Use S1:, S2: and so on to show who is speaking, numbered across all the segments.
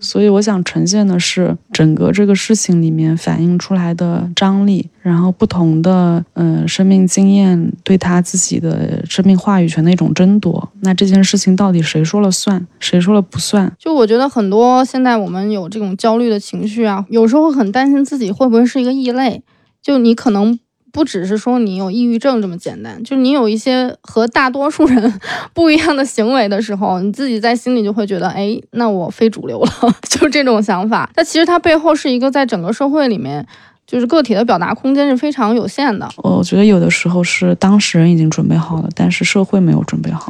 S1: 所以我想呈现的是整个这个事情里面反映出来的张力，然后不同的嗯生命经验对他自己的生命话语权的一种争夺。那这件事情到底谁说了算，谁说了不算？
S2: 就我觉得很多现在我们有这种焦虑的情绪啊，有时候很担心自己会不会是一个异类，就你可能。不只是说你有抑郁症这么简单，就是你有一些和大多数人 不一样的行为的时候，你自己在心里就会觉得，哎，那我非主流了，就这种想法。那其实它背后是一个在整个社会里面，就是个体的表达空间是非常有限的。
S1: 我觉得有的时候是当事人已经准备好了，但是社会没有准备好。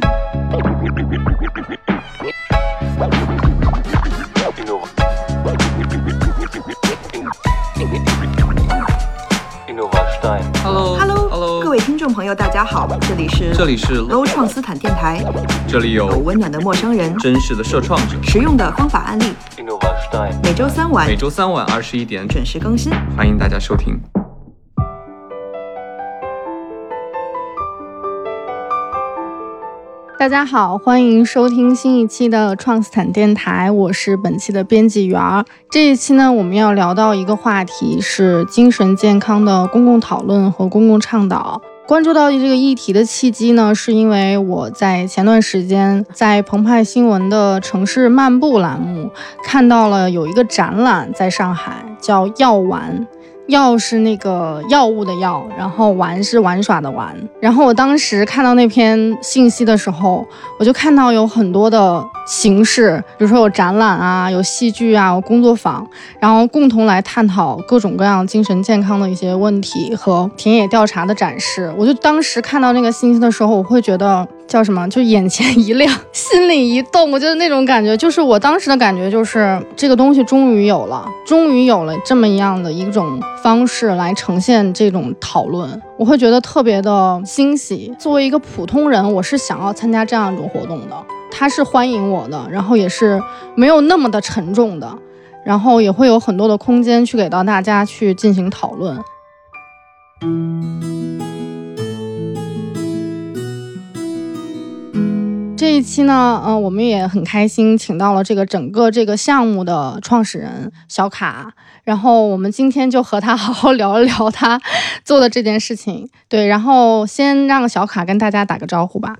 S3: 众朋友，大家好，这里是
S4: 这里是
S3: Low 创斯坦电台，
S4: 这里有
S3: 温暖的陌生人，
S4: 真实的社创者，
S3: 实用的方法案例，每周三晚，
S4: 每周三晚二十一点
S3: 准时更新，
S4: 欢迎大家收听。
S2: 大家好，欢迎收听新一期的创斯坦电台，我是本期的编辑员儿。这一期呢，我们要聊到一个话题，是精神健康的公共讨论和公共倡导。关注到这个议题的契机呢，是因为我在前段时间在澎湃新闻的城市漫步栏目看到了有一个展览，在上海叫药丸。药是那个药物的药，然后玩是玩耍的玩。然后我当时看到那篇信息的时候，我就看到有很多的形式，比如说有展览啊，有戏剧啊，有工作坊，然后共同来探讨各种各样精神健康的一些问题和田野调查的展示。我就当时看到那个信息的时候，我会觉得。叫什么？就眼前一亮，心里一动。我觉得那种感觉，就是我当时的感觉，就是这个东西终于有了，终于有了这么一样的一种方式来呈现这种讨论，我会觉得特别的欣喜。作为一个普通人，我是想要参加这样一种活动的，他是欢迎我的，然后也是没有那么的沉重的，然后也会有很多的空间去给到大家去进行讨论。这一期呢，嗯，我们也很开心，请到了这个整个这个项目的创始人小卡，然后我们今天就和他 好好聊一聊他做的这件事情。对，然后先让小卡跟大家打个招呼吧。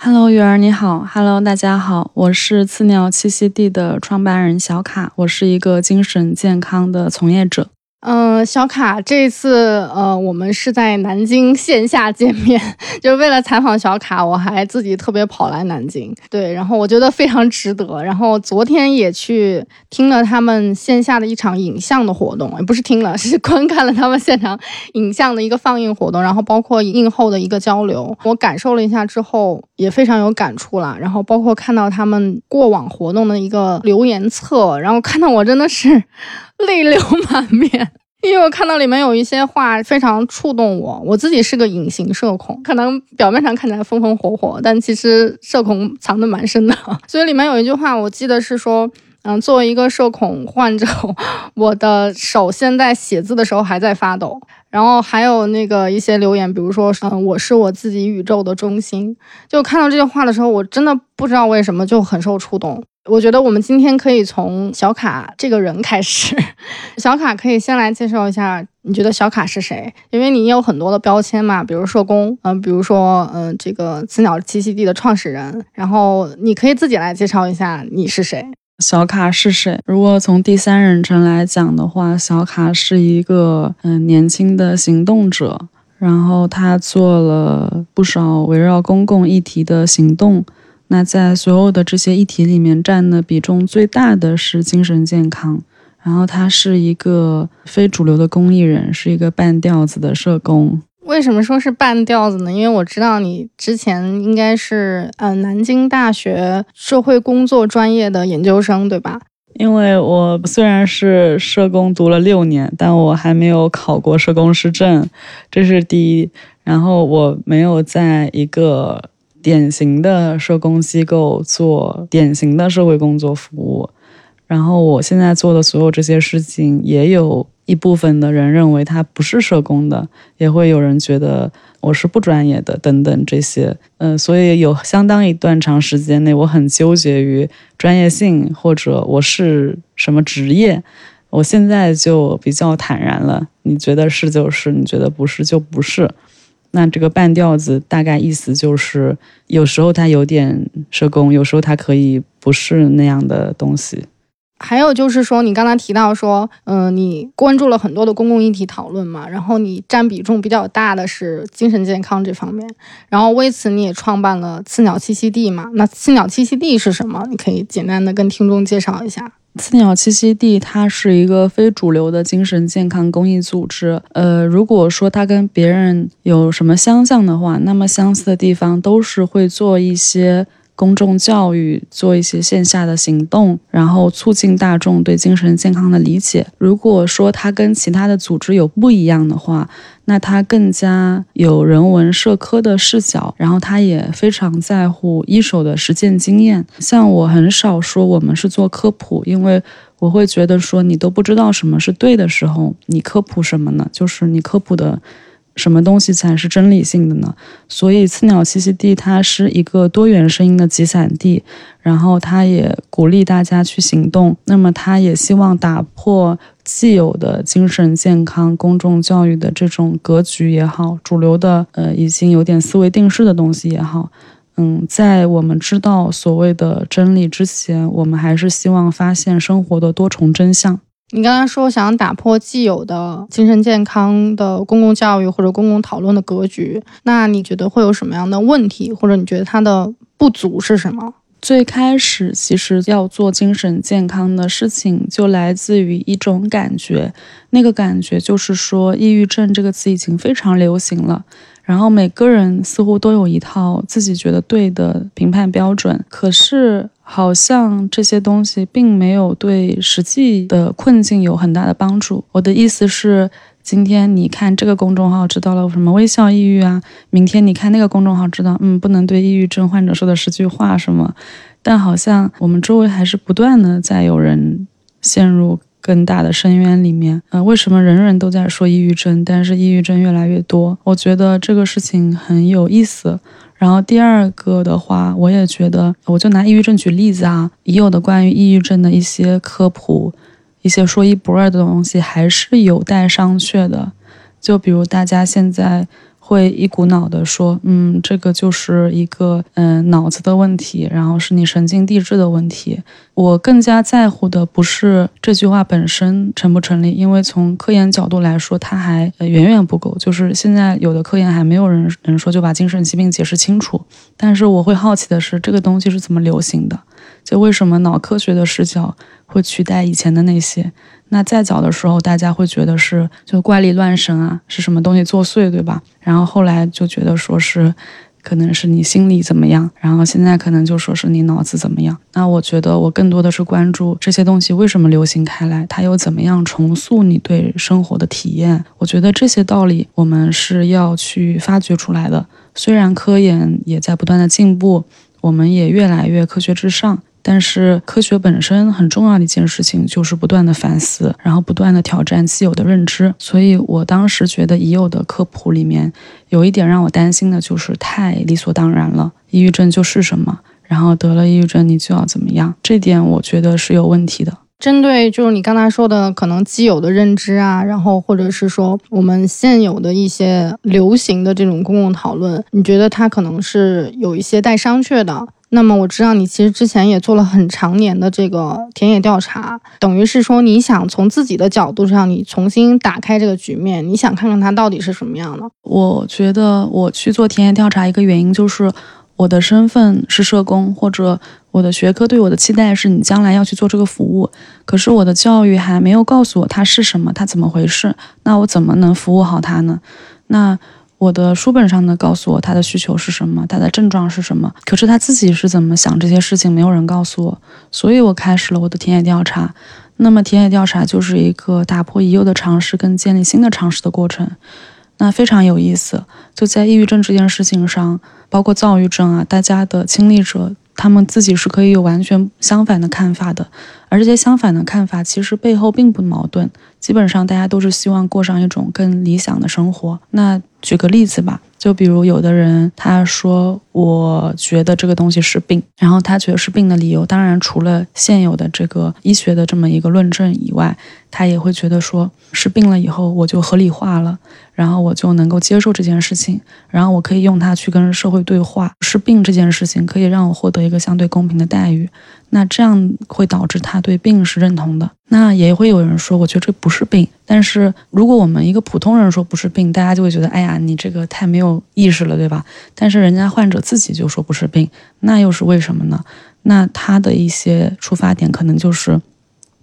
S1: Hello，鱼儿你好，Hello，大家好，我是刺鸟栖息地的创办人小卡，我是一个精神健康的从业者。
S2: 嗯，小卡，这次呃，我们是在南京线下见面，就是为了采访小卡，我还自己特别跑来南京，对，然后我觉得非常值得。然后昨天也去听了他们线下的一场影像的活动，也不是听了，是观看了他们现场影像的一个放映活动，然后包括映后的一个交流，我感受了一下之后也非常有感触啦。然后包括看到他们过往活动的一个留言册，然后看到我真的是。泪流满面，因为我看到里面有一些话非常触动我。我自己是个隐形社恐，可能表面上看起来风风火火，但其实社恐藏得蛮深的。所以里面有一句话，我记得是说，嗯，作为一个社恐患者，我的手现在写字的时候还在发抖。然后还有那个一些留言，比如说，嗯，我是我自己宇宙的中心。就看到这句话的时候，我真的不知道为什么就很受触动。我觉得我们今天可以从小卡这个人开始。小卡可以先来介绍一下，你觉得小卡是谁？因为你有很多的标签嘛，比如社工，嗯，比如说，嗯，这个雌鸟栖息地的创始人。然后你可以自己来介绍一下你是谁。
S1: 小卡是谁？如果从第三人称来讲的话，小卡是一个嗯年轻的行动者，然后他做了不少围绕公共议题的行动。那在所有的这些议题里面，占的比重最大的是精神健康。然后他是一个非主流的公益人，是一个半吊子的社工。
S2: 为什么说是半吊子呢？因为我知道你之前应该是呃南京大学社会工作专业的研究生，对吧？
S1: 因为我虽然是社工读了六年，但我还没有考过社工师证，这是第一。然后我没有在一个。典型的社工机构做典型的社会工作服务，然后我现在做的所有这些事情也有一部分的人认为他不是社工的，也会有人觉得我是不专业的等等这些。嗯，所以有相当一段长时间内，我很纠结于专业性或者我是什么职业。我现在就比较坦然了，你觉得是就是，你觉得不是就不是。那这个半吊子大概意思就是，有时候它有点社工，有时候它可以不是那样的东西。
S2: 还有就是说，你刚才提到说，嗯，你关注了很多的公共议题讨论嘛，然后你占比重比较大的是精神健康这方面，然后为此你也创办了刺鸟栖息地嘛。那刺鸟栖息地是什么？你可以简单的跟听众介绍一下。
S1: 刺鸟栖息地它是一个非主流的精神健康公益组织。呃，如果说它跟别人有什么相像的话，那么相似的地方都是会做一些。公众教育，做一些线下的行动，然后促进大众对精神健康的理解。如果说它跟其他的组织有不一样的话，那它更加有人文社科的视角，然后它也非常在乎一手的实践经验。像我很少说我们是做科普，因为我会觉得说你都不知道什么是对的时候，你科普什么呢？就是你科普的。什么东西才是真理性的呢？所以刺鸟栖息地它是一个多元声音的集散地，然后它也鼓励大家去行动。那么它也希望打破既有的精神健康公众教育的这种格局也好，主流的呃已经有点思维定式的东西也好，嗯，在我们知道所谓的真理之前，我们还是希望发现生活的多重真相。
S2: 你刚才说想打破既有的精神健康的公共教育或者公共讨论的格局，那你觉得会有什么样的问题，或者你觉得它的不足是什么？
S1: 最开始其实要做精神健康的事情，就来自于一种感觉，那个感觉就是说，抑郁症这个词已经非常流行了。然后每个人似乎都有一套自己觉得对的评判标准，可是好像这些东西并没有对实际的困境有很大的帮助。我的意思是，今天你看这个公众号知道了什么微笑抑郁啊，明天你看那个公众号知道，嗯，不能对抑郁症患者说的十句话什么，但好像我们周围还是不断的在有人陷入。更大的深渊里面，呃，为什么人人都在说抑郁症，但是抑郁症越来越多？我觉得这个事情很有意思。然后第二个的话，我也觉得，我就拿抑郁症举例子啊，已有的关于抑郁症的一些科普，一些说一不二的东西，还是有待商榷的。就比如大家现在。会一股脑的说，嗯，这个就是一个嗯脑子的问题，然后是你神经递质的问题。我更加在乎的不是这句话本身成不成立，因为从科研角度来说，它还远远不够。就是现在有的科研还没有人能说就把精神疾病解释清楚。但是我会好奇的是，这个东西是怎么流行的？就为什么脑科学的视角会取代以前的那些？那再早的时候，大家会觉得是就怪力乱神啊，是什么东西作祟，对吧？然后后来就觉得说是，可能是你心理怎么样，然后现在可能就说是你脑子怎么样。那我觉得我更多的是关注这些东西为什么流行开来，它又怎么样重塑你对生活的体验。我觉得这些道理我们是要去发掘出来的。虽然科研也在不断的进步，我们也越来越科学至上。但是科学本身很重要的一件事情就是不断的反思，然后不断的挑战既有的认知。所以我当时觉得已有的科普里面有一点让我担心的就是太理所当然了。抑郁症就是什么，然后得了抑郁症你就要怎么样，这点我觉得是有问题的。
S2: 针对就是你刚才说的可能既有的认知啊，然后或者是说我们现有的一些流行的这种公共讨论，你觉得它可能是有一些待商榷的？那么我知道你其实之前也做了很长年的这个田野调查，等于是说你想从自己的角度上，你重新打开这个局面，你想看看它到底是什么样的。
S1: 我觉得我去做田野调查一个原因就是我的身份是社工，或者我的学科对我的期待是你将来要去做这个服务，可是我的教育还没有告诉我它是什么，它怎么回事，那我怎么能服务好它呢？那。我的书本上呢告诉我他的需求是什么，他的症状是什么，可是他自己是怎么想这些事情，没有人告诉我，所以我开始了我的田野调查。那么田野调查就是一个打破已有的常识跟建立新的常识的过程，那非常有意思。就在抑郁症这件事情上，包括躁郁症啊，大家的亲历者他们自己是可以有完全相反的看法的。而这些相反的看法，其实背后并不矛盾。基本上大家都是希望过上一种更理想的生活。那举个例子吧，就比如有的人他说，我觉得这个东西是病，然后他觉得是病的理由，当然除了现有的这个医学的这么一个论证以外，他也会觉得说是病了以后我就合理化了，然后我就能够接受这件事情，然后我可以用它去跟社会对话。是病这件事情可以让我获得一个相对公平的待遇。那这样会导致他对病是认同的。那也会有人说，我觉得这不是病。但是如果我们一个普通人说不是病，大家就会觉得，哎呀，你这个太没有意识了，对吧？但是人家患者自己就说不是病，那又是为什么呢？那他的一些出发点可能就是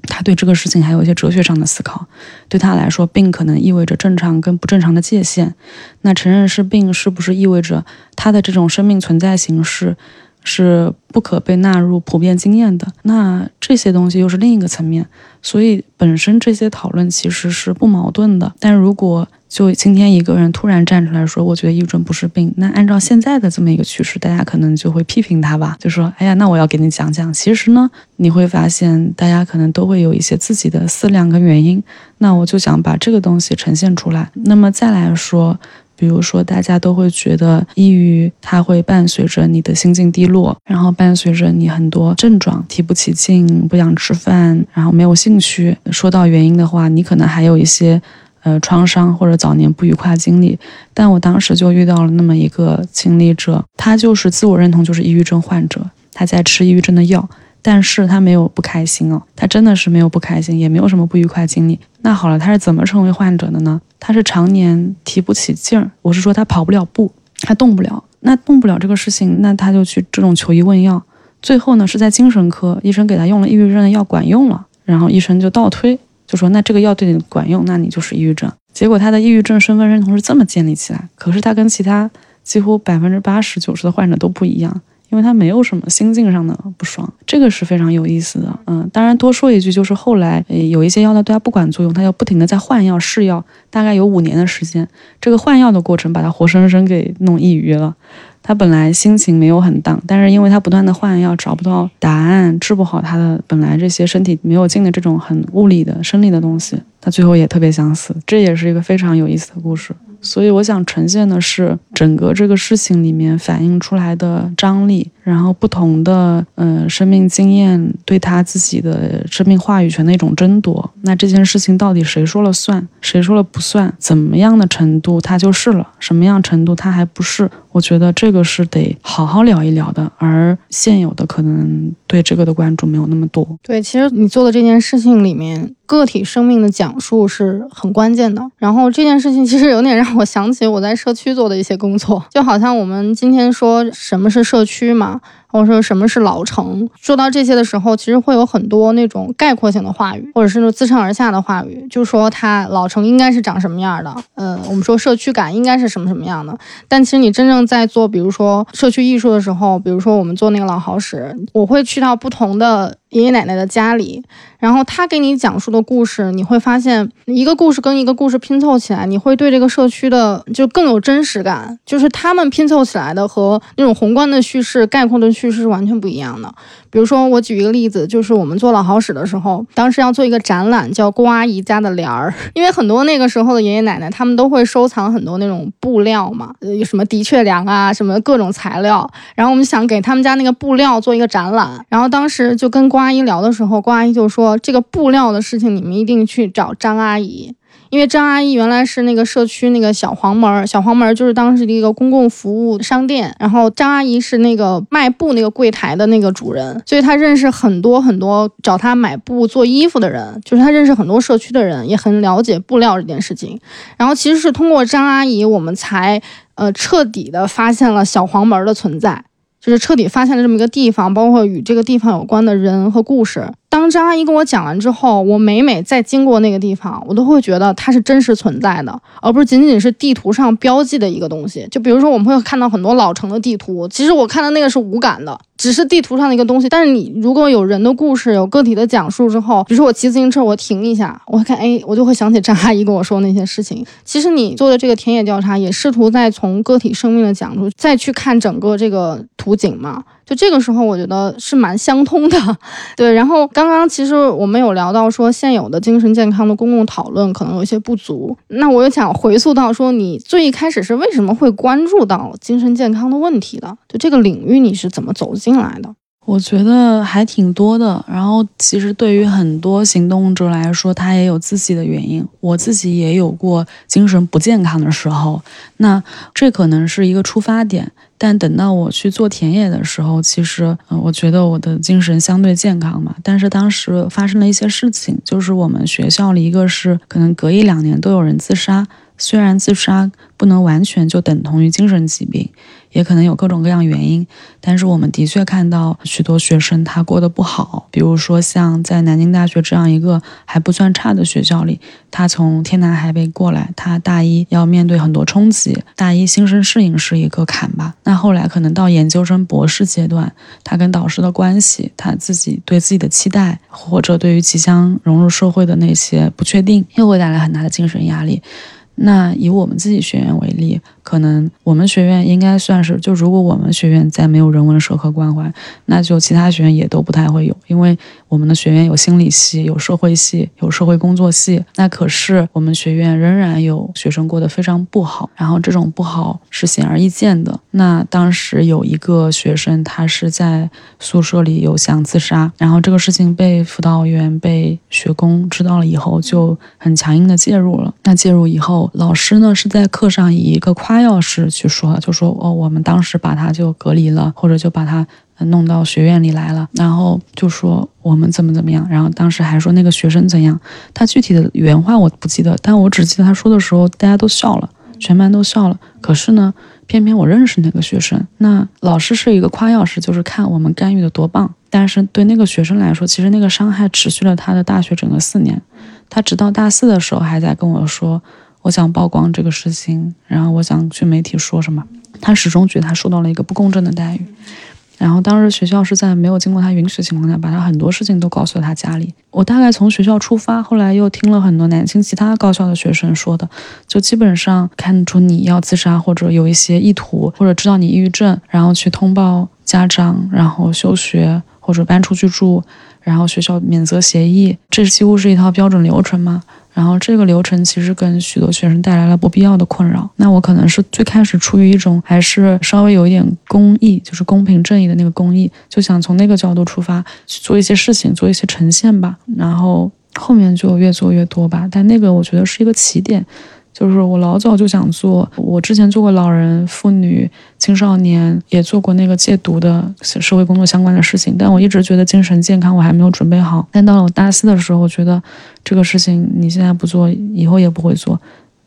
S1: 他对这个事情还有一些哲学上的思考。对他来说，病可能意味着正常跟不正常的界限。那承认是病，是不是意味着他的这种生命存在形式？是不可被纳入普遍经验的，那这些东西又是另一个层面，所以本身这些讨论其实是不矛盾的。但如果就今天一个人突然站出来说，我觉得抑郁症不是病，那按照现在的这么一个趋势，大家可能就会批评他吧，就说，哎呀，那我要给你讲讲。其实呢，你会发现大家可能都会有一些自己的思量跟原因。那我就想把这个东西呈现出来。那么再来说。比如说，大家都会觉得抑郁，它会伴随着你的心境低落，然后伴随着你很多症状，提不起劲，不想吃饭，然后没有兴趣。说到原因的话，你可能还有一些，呃，创伤或者早年不愉快经历。但我当时就遇到了那么一个经历者，他就是自我认同就是抑郁症患者，他在吃抑郁症的药。但是他没有不开心哦，他真的是没有不开心，也没有什么不愉快经历。那好了，他是怎么成为患者的呢？他是常年提不起劲儿，我是说他跑不了步，他动不了。那动不了这个事情，那他就去这种求医问药。最后呢，是在精神科，医生给他用了抑郁症的药，管用了。然后医生就倒推，就说那这个药对你管用，那你就是抑郁症。结果他的抑郁症身份认同是这么建立起来，可是他跟其他几乎百分之八十九十的患者都不一样。因为他没有什么心境上的不爽，这个是非常有意思的。嗯，当然多说一句，就是后来有一些药呢对他不管作用，他要不停的在换药试药，大概有五年的时间。这个换药的过程把他活生生给弄抑郁了。他本来心情没有很荡，但是因为他不断的换药，找不到答案，治不好他的本来这些身体没有劲的这种很物理的生理的东西，他最后也特别想死。这也是一个非常有意思的故事。所以我想呈现的是整个这个事情里面反映出来的张力，然后不同的呃生命经验对他自己的生命话语权的一种争夺。那这件事情到底谁说了算，谁说了不算？怎么样的程度他就是了，什么样程度他还不是？我觉得这个是得好好聊一聊的。而现有的可能对这个的关注没有那么多。
S2: 对，其实你做的这件事情里面。个体生命的讲述是很关键的。然后这件事情其实有点让我想起我在社区做的一些工作，就好像我们今天说什么是社区嘛。或者说什么是老城？说到这些的时候，其实会有很多那种概括性的话语，或者是自上而下的话语，就说它老城应该是长什么样的？呃，我们说社区感应该是什么什么样的？但其实你真正在做，比如说社区艺术的时候，比如说我们做那个老好使，我会去到不同的爷爷奶奶的家里，然后他给你讲述的故事，你会发现一个故事跟一个故事拼凑起来，你会对这个社区的就更有真实感，就是他们拼凑起来的和那种宏观的叙事概括的。叙事是完全不一样的。比如说，我举一个例子，就是我们做老好使的时候，当时要做一个展览，叫郭阿姨家的帘儿。因为很多那个时候的爷爷奶奶，他们都会收藏很多那种布料嘛，有什么的确良啊，什么各种材料。然后我们想给他们家那个布料做一个展览。然后当时就跟郭阿姨聊的时候，郭阿姨就说：“这个布料的事情，你们一定去找张阿姨。”因为张阿姨原来是那个社区那个小黄门，小黄门就是当时的一个公共服务商店，然后张阿姨是那个卖布那个柜台的那个主人，所以她认识很多很多找她买布做衣服的人，就是她认识很多社区的人，也很了解布料这件事情。然后其实是通过张阿姨，我们才呃彻底的发现了小黄门的存在，就是彻底发现了这么一个地方，包括与这个地方有关的人和故事。当张阿姨跟我讲完之后，我每每再经过那个地方，我都会觉得它是真实存在的，而不是仅仅是地图上标记的一个东西。就比如说，我们会看到很多老城的地图，其实我看的那个是无感的，只是地图上的一个东西。但是你如果有人的故事，有个体的讲述之后，比如说我骑自行车，我停一下，我看，哎，我就会想起张阿姨跟我说那些事情。其实你做的这个田野调查，也试图在从个体生命的角度再去看整个这个图景嘛。就这个时候，我觉得是蛮相通的。对，然后刚刚其实我们有聊到说，现有的精神健康的公共讨论可能有一些不足。那我又想回溯到说，你最一开始是为什么会关注到精神健康的问题的？就这个领域你是怎么走进来的？
S1: 我觉得还挺多的。然后其实对于很多行动者来说，他也有自己的原因。我自己也有过精神不健康的时候，那这可能是一个出发点。但等到我去做田野的时候，其实，嗯，我觉得我的精神相对健康嘛。但是当时发生了一些事情，就是我们学校里一个是可能隔一两年都有人自杀。虽然自杀不能完全就等同于精神疾病，也可能有各种各样原因，但是我们的确看到许多学生他过得不好。比如说像在南京大学这样一个还不算差的学校里，他从天南海北过来，他大一要面对很多冲击，大一新生适应是一个坎吧。那后来可能到研究生、博士阶段，他跟导师的关系，他自己对自己的期待，或者对于即将融入社会的那些不确定，又会带来很大的精神压力。那以我们自己学员为例。可能我们学院应该算是，就如果我们学院再没有人文社科关怀，那就其他学院也都不太会有，因为我们的学院有心理系、有社会系、有社会工作系。那可是我们学院仍然有学生过得非常不好，然后这种不好是显而易见的。那当时有一个学生，他是在宿舍里有想自杀，然后这个事情被辅导员、被学工知道了以后，就很强硬的介入了。那介入以后，老师呢是在课上以一个夸。他要是去说，就说哦，我们当时把他就隔离了，或者就把他弄到学院里来了，然后就说我们怎么怎么样，然后当时还说那个学生怎样，他具体的原话我不记得，但我只记得他说的时候大家都笑了，全班都笑了。可是呢，偏偏我认识那个学生，那老师是一个夸耀式，就是看我们干预的多棒，但是对那个学生来说，其实那个伤害持续了他的大学整个四年，他直到大四的时候还在跟我说。我想曝光这个事情，然后我想去媒体说什么。他始终觉得他受到了一个不公正的待遇。然后当时学校是在没有经过他允许的情况下，把他很多事情都告诉了他家里。我大概从学校出发，后来又听了很多南京其他高校的学生说的，就基本上看出你要自杀或者有一些意图，或者知道你抑郁症，然后去通报家长，然后休学或者搬出去住，然后学校免责协议，这几乎是一套标准流程嘛？然后这个流程其实跟许多学生带来了不必要的困扰。那我可能是最开始出于一种还是稍微有一点公益，就是公平正义的那个公益，就想从那个角度出发去做一些事情，做一些呈现吧。然后后面就越做越多吧。但那个我觉得是一个起点。就是我老早就想做，我之前做过老人、妇女、青少年，也做过那个戒毒的社会工作相关的事情，但我一直觉得精神健康我还没有准备好。但到了我大四的时候，我觉得这个事情你现在不做，以后也不会做，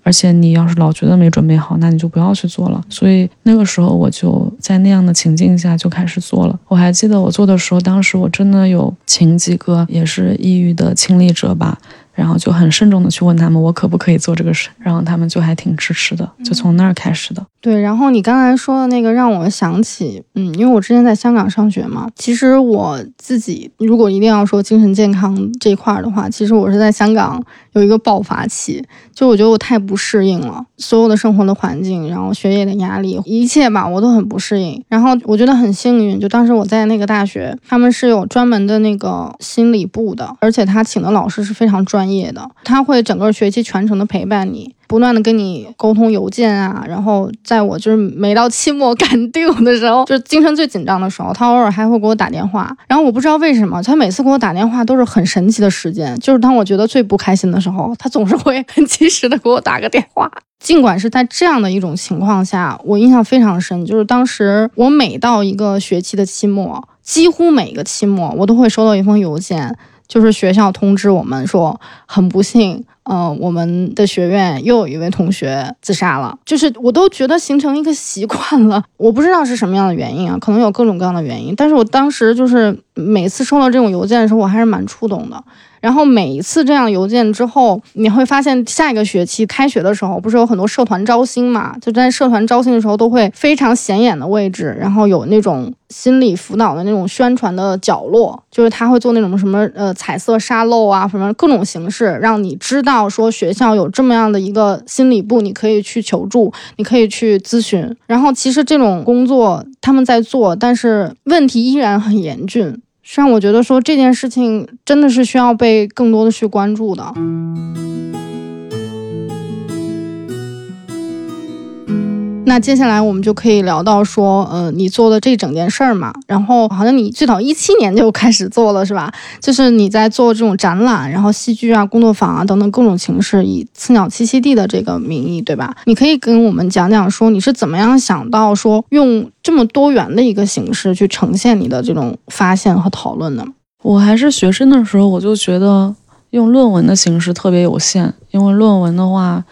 S1: 而且你要是老觉得没准备好，那你就不要去做了。所以那个时候我就在那样的情境下就开始做了。我还记得我做的时候，当时我真的有请几个也是抑郁的亲历者吧。然后就很慎重的去问他们，我可不可以做这个事？然后他们就还挺支持的，就从那儿开始的。
S2: 对，然后你刚才说的那个让我想起，嗯，因为我之前在香港上学嘛，其实我自己如果一定要说精神健康这一块的话，其实我是在香港有一个爆发期，就我觉得我太不适应了，所有的生活的环境，然后学业的压力，一切吧，我都很不适应。然后我觉得很幸运，就当时我在那个大学，他们是有专门的那个心理部的，而且他请的老师是非常专。业的，他会整个学期全程的陪伴你，不断的跟你沟通邮件啊，然后在我就是每到期末赶 due 的时候，就是精神最紧张的时候，他偶尔还会给我打电话。然后我不知道为什么，他每次给我打电话都是很神奇的时间，就是当我觉得最不开心的时候，他总是会很及时的给我打个电话。尽管是在这样的一种情况下，我印象非常深，就是当时我每到一个学期的期末，几乎每个期末我都会收到一封邮件。就是学校通知我们说，很不幸，嗯，我们的学院又有一位同学自杀了。就是我都觉得形成一个习惯了，我不知道是什么样的原因啊，可能有各种各样的原因。但是我当时就是每次收到这种邮件的时候，我还是蛮触动的。然后每一次这样邮件之后，你会发现下一个学期开学的时候，不是有很多社团招新嘛？就在社团招新的时候，都会非常显眼的位置，然后有那种心理辅导的那种宣传的角落，就是他会做那种什么呃彩色沙漏啊，什么各种形式，让你知道道说学校有这么样的一个心理部，你可以去求助，你可以去咨询。然后其实这种工作他们在做，但是问题依然很严峻。实际上我觉得说这件事情真的是需要被更多的去关注的。那接下来我们就可以聊到说，呃，你做的这整件事儿嘛，然后好像你最早一七年就开始做了，是吧？就是你在做这种展览，然后戏剧啊、工作坊啊等等各种形式，以刺鸟栖息地的这个名义，对吧？你可以跟我们讲讲说，你是怎么样想到说用这么多元的一个形式去呈现你的这种发现和讨论的？
S1: 我还是学生的时候，我就觉得用论文的形式特别有限，因为论文的话。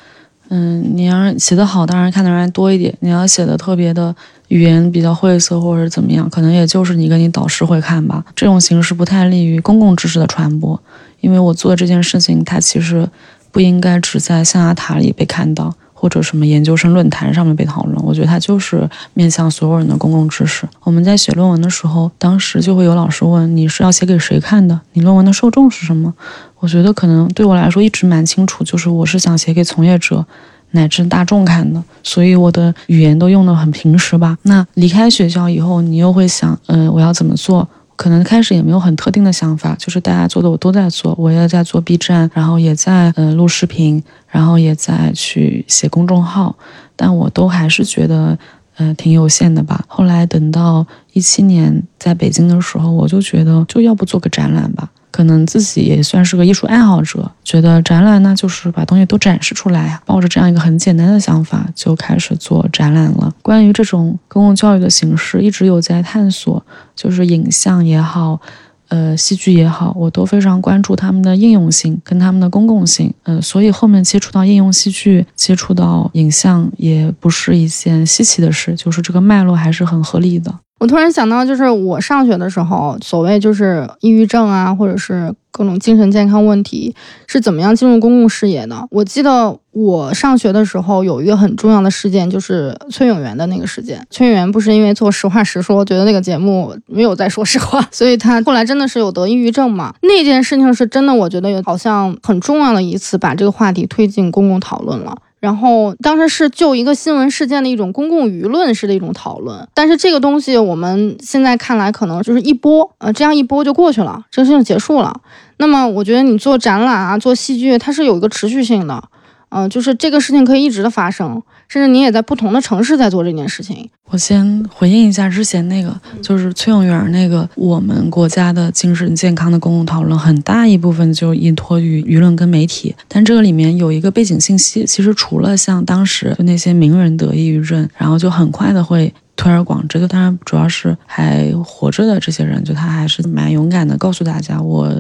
S1: 嗯，你要写的好，当然看的人多一点。你要写的特别的语言比较晦涩，或者怎么样，可能也就是你跟你导师会看吧。这种形式不太利于公共知识的传播，因为我做这件事情，它其实不应该只在象牙塔里被看到，或者什么研究生论坛上面被讨论。我觉得它就是面向所有人的公共知识。我们在写论文的时候，当时就会有老师问你是要写给谁看的？你论文的受众是什么？我觉得可能对我来说一直蛮清楚，就是我是想写给从业者乃至大众看的，所以我的语言都用的很平实吧。那离开学校以后，你又会想，嗯，我要怎么做？可能开始也没有很特定的想法，就是大家做的我都在做，我也在做 B 站，然后也在呃录视频，然后也在去写公众号，但我都还是觉得，呃，挺有限的吧。后来等到一七年在北京的时候，我就觉得就要不做个展览吧。可能自己也算是个艺术爱好者，觉得展览那就是把东西都展示出来呀。抱着这样一个很简单的想法，就开始做展览了。关于这种公共教育的形式，一直有在探索，就是影像也好，呃，戏剧也好，我都非常关注他们的应用性跟他们的公共性。嗯，所以后面接触到应用戏剧，接触到影像，也不是一件稀奇的事，就是这个脉络还是很合理的。
S2: 我突然想到，就是我上学的时候，所谓就是抑郁症啊，或者是各种精神健康问题，是怎么样进入公共视野的？我记得我上学的时候有一个很重要的事件，就是崔永元的那个事件。崔永元不是因为做实话实说，觉得那个节目没有在说实话，所以他后来真的是有得抑郁症嘛？那件事情是真的，我觉得有好像很重要的一次，把这个话题推进公共讨论了。然后当时是就一个新闻事件的一种公共舆论式的一种讨论，但是这个东西我们现在看来可能就是一波，呃，这样一波就过去了，这个事情结束了。那么我觉得你做展览啊，做戏剧，它是有一个持续性的。嗯，就是这个事情可以一直的发生，甚至你也在不同的城市在做这件事情。
S1: 我先回应一下之前那个，就是崔永元那个，我们国家的精神健康的公共讨论很大一部分就依托于舆论跟媒体。但这个里面有一个背景信息，其实除了像当时就那些名人得抑郁症，然后就很快的会推而广之，就当然主要是还活着的这些人，就他还是蛮勇敢的，告诉大家我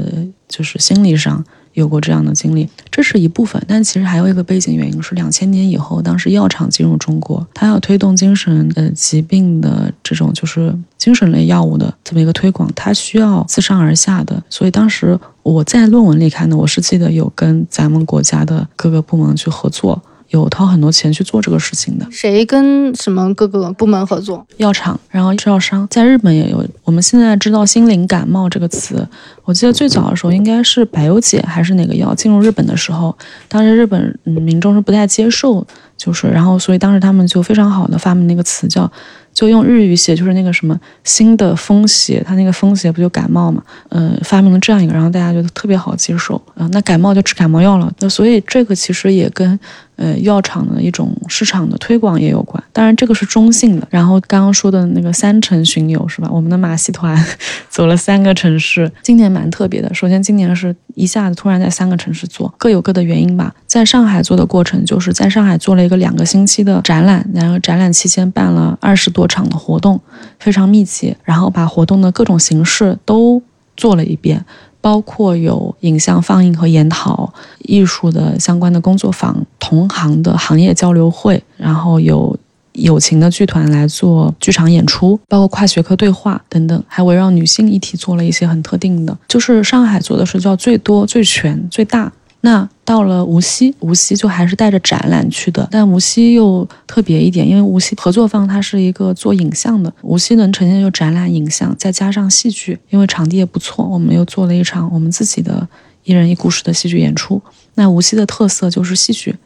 S1: 就是心理上。有过这样的经历，这是一部分，但其实还有一个背景原因是两千年以后，当时药厂进入中国，它要推动精神呃疾病的这种就是精神类药物的这么一个推广，它需要自上而下的，所以当时我在论文里看的，我是记得有跟咱们国家的各个部门去合作。有掏很多钱去做这个事情的，
S2: 谁跟什么各个部门合作？
S1: 药厂，然后制药商，在日本也有。我们现在知道“心灵感冒”这个词，我记得最早的时候应该是百忧解还是哪个药进入日本的时候，当时日本民众是不太接受，就是然后所以当时他们就非常好的发明那个词叫。就用日语写，就是那个什么新的风邪，它那个风邪不就感冒嘛？嗯，发明了这样一个，然后大家觉得特别好接受啊。那感冒就吃感冒药了。那所以这个其实也跟呃药厂的一种市场的推广也有关。当然这个是中性的。然后刚刚说的那个三城巡游是吧？我们的马戏团 走了三个城市，今年蛮特别的。首先今年是一下子突然在三个城市做，各有各的原因吧。在上海做的过程，就是在上海做了一个两个星期的展览，然后展览期间办了二十多。场的活动非常密集，然后把活动的各种形式都做了一遍，包括有影像放映和研讨、艺术的相关的工作坊、同行的行业交流会，然后有友情的剧团来做剧场演出，包括跨学科对话等等，还围绕女性议题做了一些很特定的，就是上海做的是叫最多、最全、最大。那到了无锡，无锡就还是带着展览去的，但无锡又特别一点，因为无锡合作方它是一个做影像的，无锡能呈现就展览、影像，再加上戏剧，因为场地也不错，我们又做了一场我们自己的一人一故事的戏剧演出。那无锡的特色就是戏剧，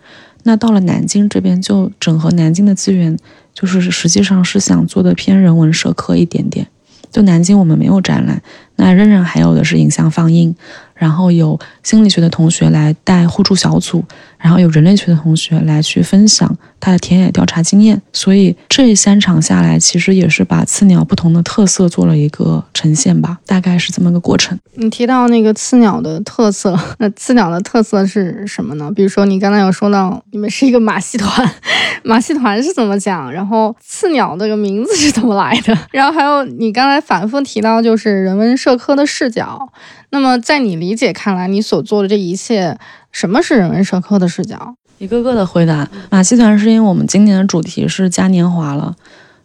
S1: 那到了南京这边就整合南京的资源，就是实际上是想做的偏人文社科一点点。就南京我们没有展览，那仍然还有的是影像放映，然后有心理学的同学来带互助小组，然后有人类学的同学来去分享他的田野调查经验。所以这三场下来，其实也是把刺鸟不同的特色做了一个呈现吧，大概是这么个过程。
S2: 你提到那个刺鸟的特色，那刺鸟的特色是什么呢？比如说你刚才有说到你们是一个马戏团，马戏团是怎么讲？然后刺鸟这个名字是怎么来的？然后还有你刚才反复提到就是人文社科的视角。那么在你理解看来，你所做的这一切，什么是人文社科的视角？
S1: 一个个的回答。马戏团是因为我们今年的主题是嘉年华了，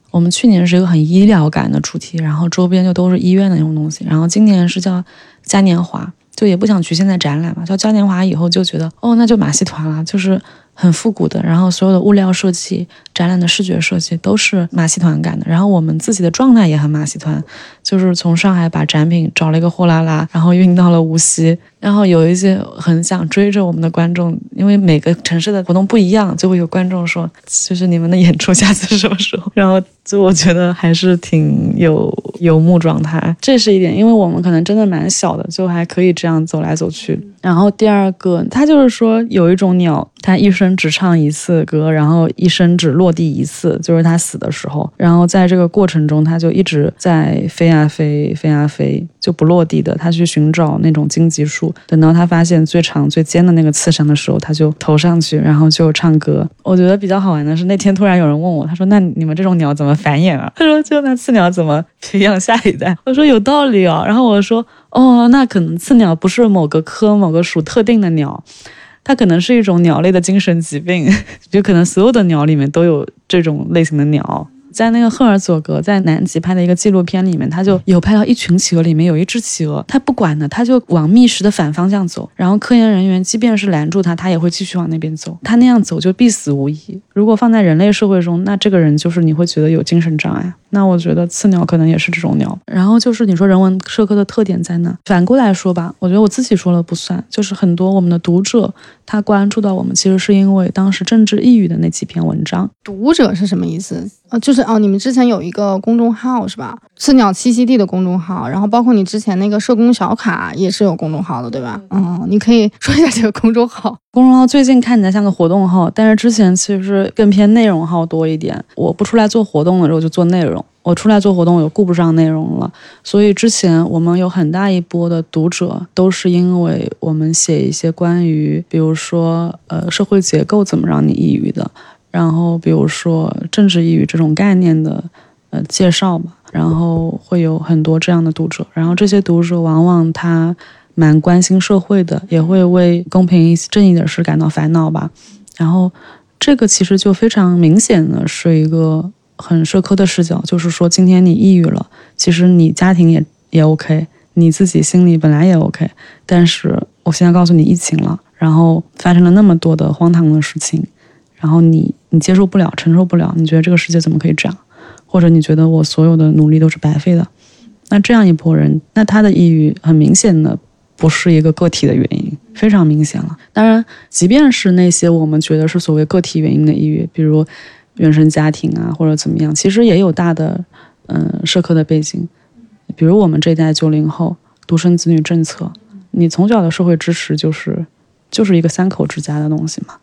S1: 我们去年是一个很医疗感的主题，然后周边就都是医院的那种东西，然后今年是叫嘉年华，就也不想局限在展览嘛，叫嘉年华以后就觉得哦，那就马戏团了，就是很复古的，然后所有的物料设计、展览的视觉设计都是马戏团干的，然后我们自己的状态也很马戏团，就是从上海把展品找了一个货拉拉，然后运到了无锡。然后有一些很想追着我们的观众，因为每个城市的活动不一样，就会有观众说：“就是你们的演出下次什么时候？”然后就我觉得还是挺有游牧状态，这是一点，因为我们可能真的蛮小的，就还可以这样走来走去。然后第二个，他就是说有一种鸟，它一生只唱一次歌，然后一生只落地一次，就是它死的时候。然后在这个过程中，它就一直在飞啊飞，飞啊飞，就不落地的，它去寻找那种荆棘树。等到它发现最长最尖的那个刺伤的时候，它就投上去，然后就唱歌。我觉得比较好玩的是，那天突然有人问我，他说：“那你们这种鸟怎么繁衍啊？”他说：“就那次鸟怎么培养下一代？”我说：“有道理啊。”然后我说：“哦，那可能次鸟不是某个科某个属特定的鸟，它可能是一种鸟类的精神疾病，就可能所有的鸟里面都有这种类型的鸟。”在那个赫尔佐格在南极拍的一个纪录片里面，他就有拍到一群企鹅，里面有一只企鹅，他不管的，他就往觅食的反方向走。然后科研人员即便是拦住他，他也会继续往那边走。他那样走就必死无疑。如果放在人类社会中，那这个人就是你会觉得有精神障碍。那我觉得刺鸟可能也是这种鸟。然后就是你说人文社科的特点在哪？反过来说吧，我觉得我自己说了不算，就是很多我们的读者他关注到我们，其实是因为当时政治抑郁的那几篇文章。
S2: 读者是什么意思？呃，就是哦，你们之前有一个公众号是吧？刺鸟栖息地的公众号，然后包括你之前那个社工小卡也是有公众号的，对吧？嗯，你可以说一下这个公众号。
S1: 公众号最近看起来像个活动号，但是之前其实更偏内容号多一点。我不出来做活动的时候就做内容，我出来做活动我顾不上内容了。所以之前我们有很大一波的读者都是因为我们写一些关于，比如说呃社会结构怎么让你抑郁的。然后，比如说政治抑郁这种概念的呃介绍吧，然后会有很多这样的读者，然后这些读者往往他蛮关心社会的，也会为公平正义的事感到烦恼吧。然后这个其实就非常明显的是一个很社科的视角，就是说今天你抑郁了，其实你家庭也也 OK，你自己心里本来也 OK，但是我现在告诉你疫情了，然后发生了那么多的荒唐的事情。然后你你接受不了，承受不了，你觉得这个世界怎么可以这样？或者你觉得我所有的努力都是白费的？那这样一波人，那他的抑郁很明显的不是一个个体的原因，非常明显了。当然，即便是那些我们觉得是所谓个体原因的抑郁，比如原生家庭啊或者怎么样，其实也有大的嗯社科的背景。比如我们这一代九零后独生子女政策，你从小的社会支持就是就是一个三口之家的东西嘛。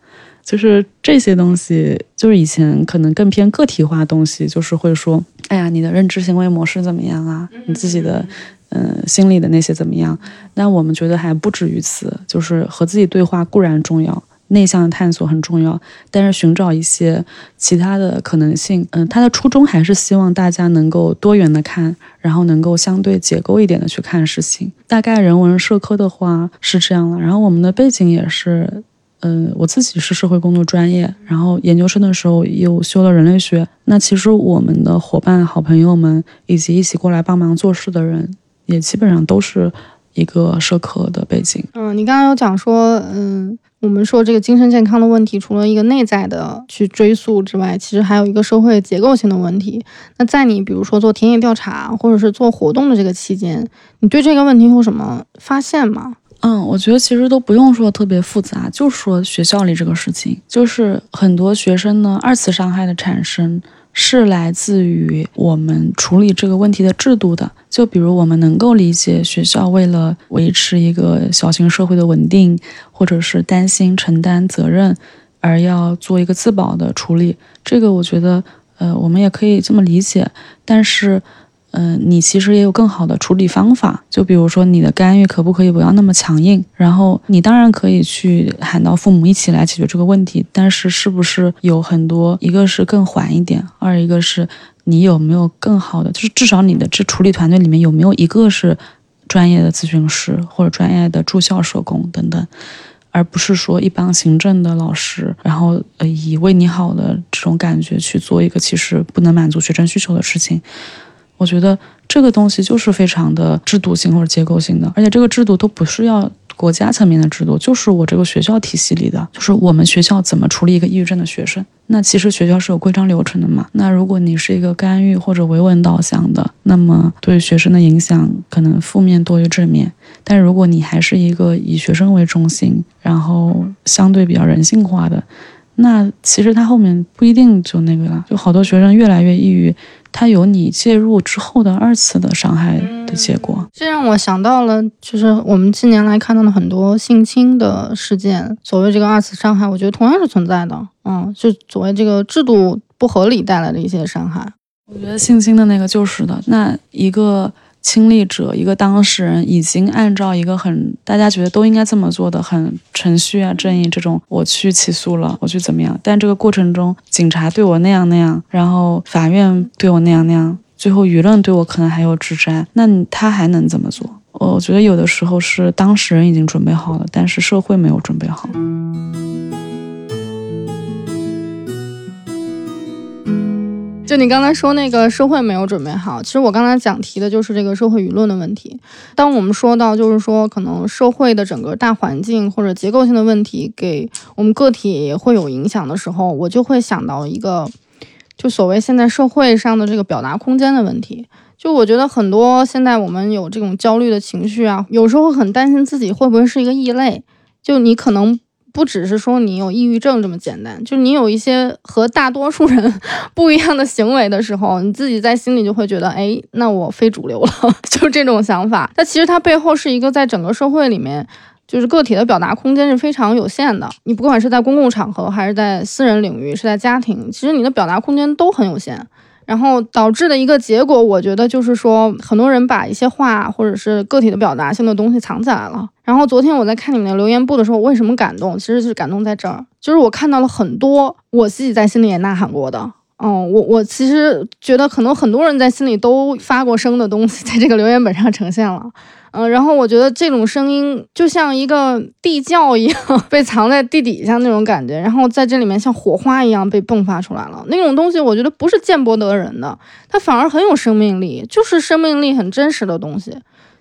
S1: 就是这些东西，就是以前可能更偏个体化东西，就是会说，哎呀，你的认知行为模式怎么样啊？你自己的，嗯，心理的那些怎么样？那我们觉得还不止于此，就是和自己对话固然重要，内向的探索很重要，但是寻找一些其他的可能性，嗯，他的初衷还是希望大家能够多元的看，然后能够相对解构一点的去看事情。大概人文社科的话是这样了，然后我们的背景也是。嗯，我自己是社会工作专业，然后研究生的时候又修了人类学。那其实我们的伙伴、好朋友们以及一起过来帮忙做事的人，也基本上都是一个社科的背景。
S2: 嗯，你刚刚有讲说，嗯，我们说这个精神健康的问题，除了一个内在的去追溯之外，其实还有一个社会结构性的问题。那在你比如说做田野调查或者是做活动的这个期间，你对这个问题有什么发现吗？
S1: 嗯，我觉得其实都不用说特别复杂，就说学校里这个事情，就是很多学生呢二次伤害的产生是来自于我们处理这个问题的制度的。就比如我们能够理解学校为了维持一个小型社会的稳定，或者是担心承担责任而要做一个自保的处理，这个我觉得呃我们也可以这么理解，但是。嗯，你其实也有更好的处理方法，就比如说你的干预可不可以不要那么强硬？然后你当然可以去喊到父母一起来解决这个问题，但是是不是有很多，一个是更缓一点，二一个是你有没有更好的，就是至少你的这处理团队里面有没有一个是专业的咨询师或者专业的住校社工等等，而不是说一帮行政的老师，然后呃以为你好的这种感觉去做一个其实不能满足学生需求的事情。我觉得这个东西就是非常的制度性或者结构性的，而且这个制度都不是要国家层面的制度，就是我这个学校体系里的，就是我们学校怎么处理一个抑郁症的学生。那其实学校是有规章流程的嘛。那如果你是一个干预或者维稳导向的，那么对学生的影响可能负面多于正面。但如果你还是一个以学生为中心，然后相对比较人性化的，那其实他后面不一定就那个了，就好多学生越来越抑郁。它有你介入之后的二次的伤害的结果，
S2: 这让我想到了，就是我们近年来看到的很多性侵的事件，所谓这个二次伤害，我觉得同样是存在的。嗯，就所谓这个制度不合理带来的一些伤害，
S1: 我觉得性侵的那个就是的，那一个。亲历者一个当事人已经按照一个很大家觉得都应该这么做的很程序啊正义这种我去起诉了我去怎么样，但这个过程中警察对我那样那样，然后法院对我那样那样，最后舆论对我可能还有指摘，那他还能怎么做？我觉得有的时候是当事人已经准备好了，但是社会没有准备好。
S2: 就你刚才说那个社会没有准备好，其实我刚才讲提的就是这个社会舆论的问题。当我们说到就是说可能社会的整个大环境或者结构性的问题给我们个体会有影响的时候，我就会想到一个，就所谓现在社会上的这个表达空间的问题。就我觉得很多现在我们有这种焦虑的情绪啊，有时候很担心自己会不会是一个异类，就你可能。不只是说你有抑郁症这么简单，就你有一些和大多数人 不一样的行为的时候，你自己在心里就会觉得，哎，那我非主流了，就这种想法。那其实它背后是一个在整个社会里面，就是个体的表达空间是非常有限的。你不管是在公共场合，还是在私人领域，是在家庭，其实你的表达空间都很有限。然后导致的一个结果，我觉得就是说，很多人把一些话或者是个体的表达性的东西藏起来了。然后昨天我在看你们的留言簿的时候，我为什么感动？其实就是感动在这儿，就是我看到了很多我自己在心里也呐喊过的。哦，我我其实觉得可能很多人在心里都发过声的东西，在这个留言本上呈现了。嗯，然后我觉得这种声音就像一个地窖一样，被藏在地底下那种感觉，然后在这里面像火花一样被迸发出来了。那种东西，我觉得不是见不得人的，它反而很有生命力，就是生命力很真实的东西。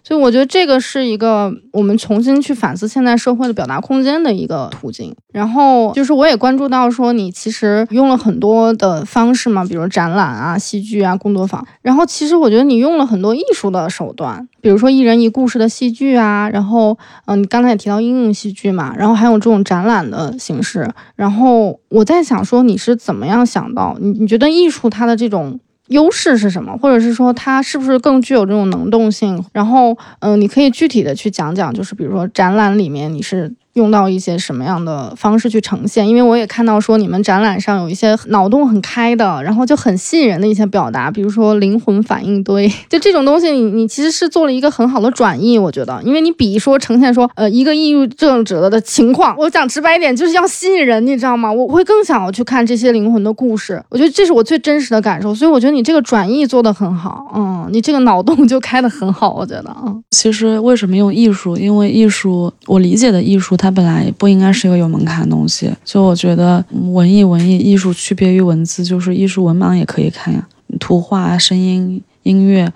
S2: 所以我觉得这个是一个我们重新去反思现在社会的表达空间的一个途径。然后就是我也关注到说你其实用了很多的方式嘛，比如展览啊、戏剧啊、工作坊。然后其实我觉得你用了很多艺术的手段，比如说一人一故事的戏剧啊，然后嗯，你刚才也提到应用戏剧嘛，然后还有这种展览的形式。然后我在想说你是怎么样想到你？你觉得艺术它的这种？优势是什么？或者是说它是不是更具有这种能动性？然后，嗯，你可以具体的去讲讲，就是比如说展览里面你是。用到一些什么样的方式去呈现？因为我也看到说你们展览上有一些脑洞很开的，然后就很吸引人的一些表达，比如说灵魂反应堆，就这种东西，你你其实是做了一个很好的转译，我觉得，因为你比说呈现说呃一个抑郁症者的情况，我讲直白一点，就是要吸引人，你知道吗？我会更想要去看这些灵魂的故事，我觉得这是我最真实的感受，所以我觉得你这个转译做的很好，嗯，你这个脑洞就开的很好，我觉得，嗯，
S1: 其实为什么用艺术？因为艺术，我理解的艺术它。它本来不应该是一个有门槛的东西，就我觉得文艺文艺艺术区别于文字，就是艺术文盲也可以看呀，图画、声音、音乐，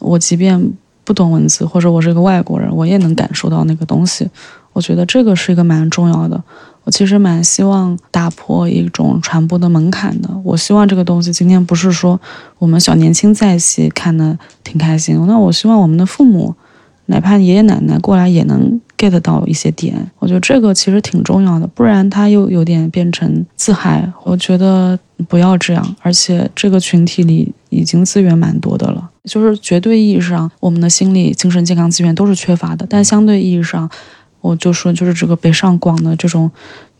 S1: 我即便不懂文字，或者我是一个外国人，我也能感受到那个东西。我觉得这个是一个蛮重要的。我其实蛮希望打破一种传播的门槛的。我希望这个东西今天不是说我们小年轻在一起看的挺开心，那我希望我们的父母，哪怕爷爷奶奶过来也能。Get 到一些点。我觉得这个其实挺重要的，不然他又有点变成自嗨。我觉得不要这样，而且这个群体里已经资源蛮多的了，就是绝对意义上我们的心理精神健康资源都是缺乏的，但相对意义上，我就说就是这个北上广的这种。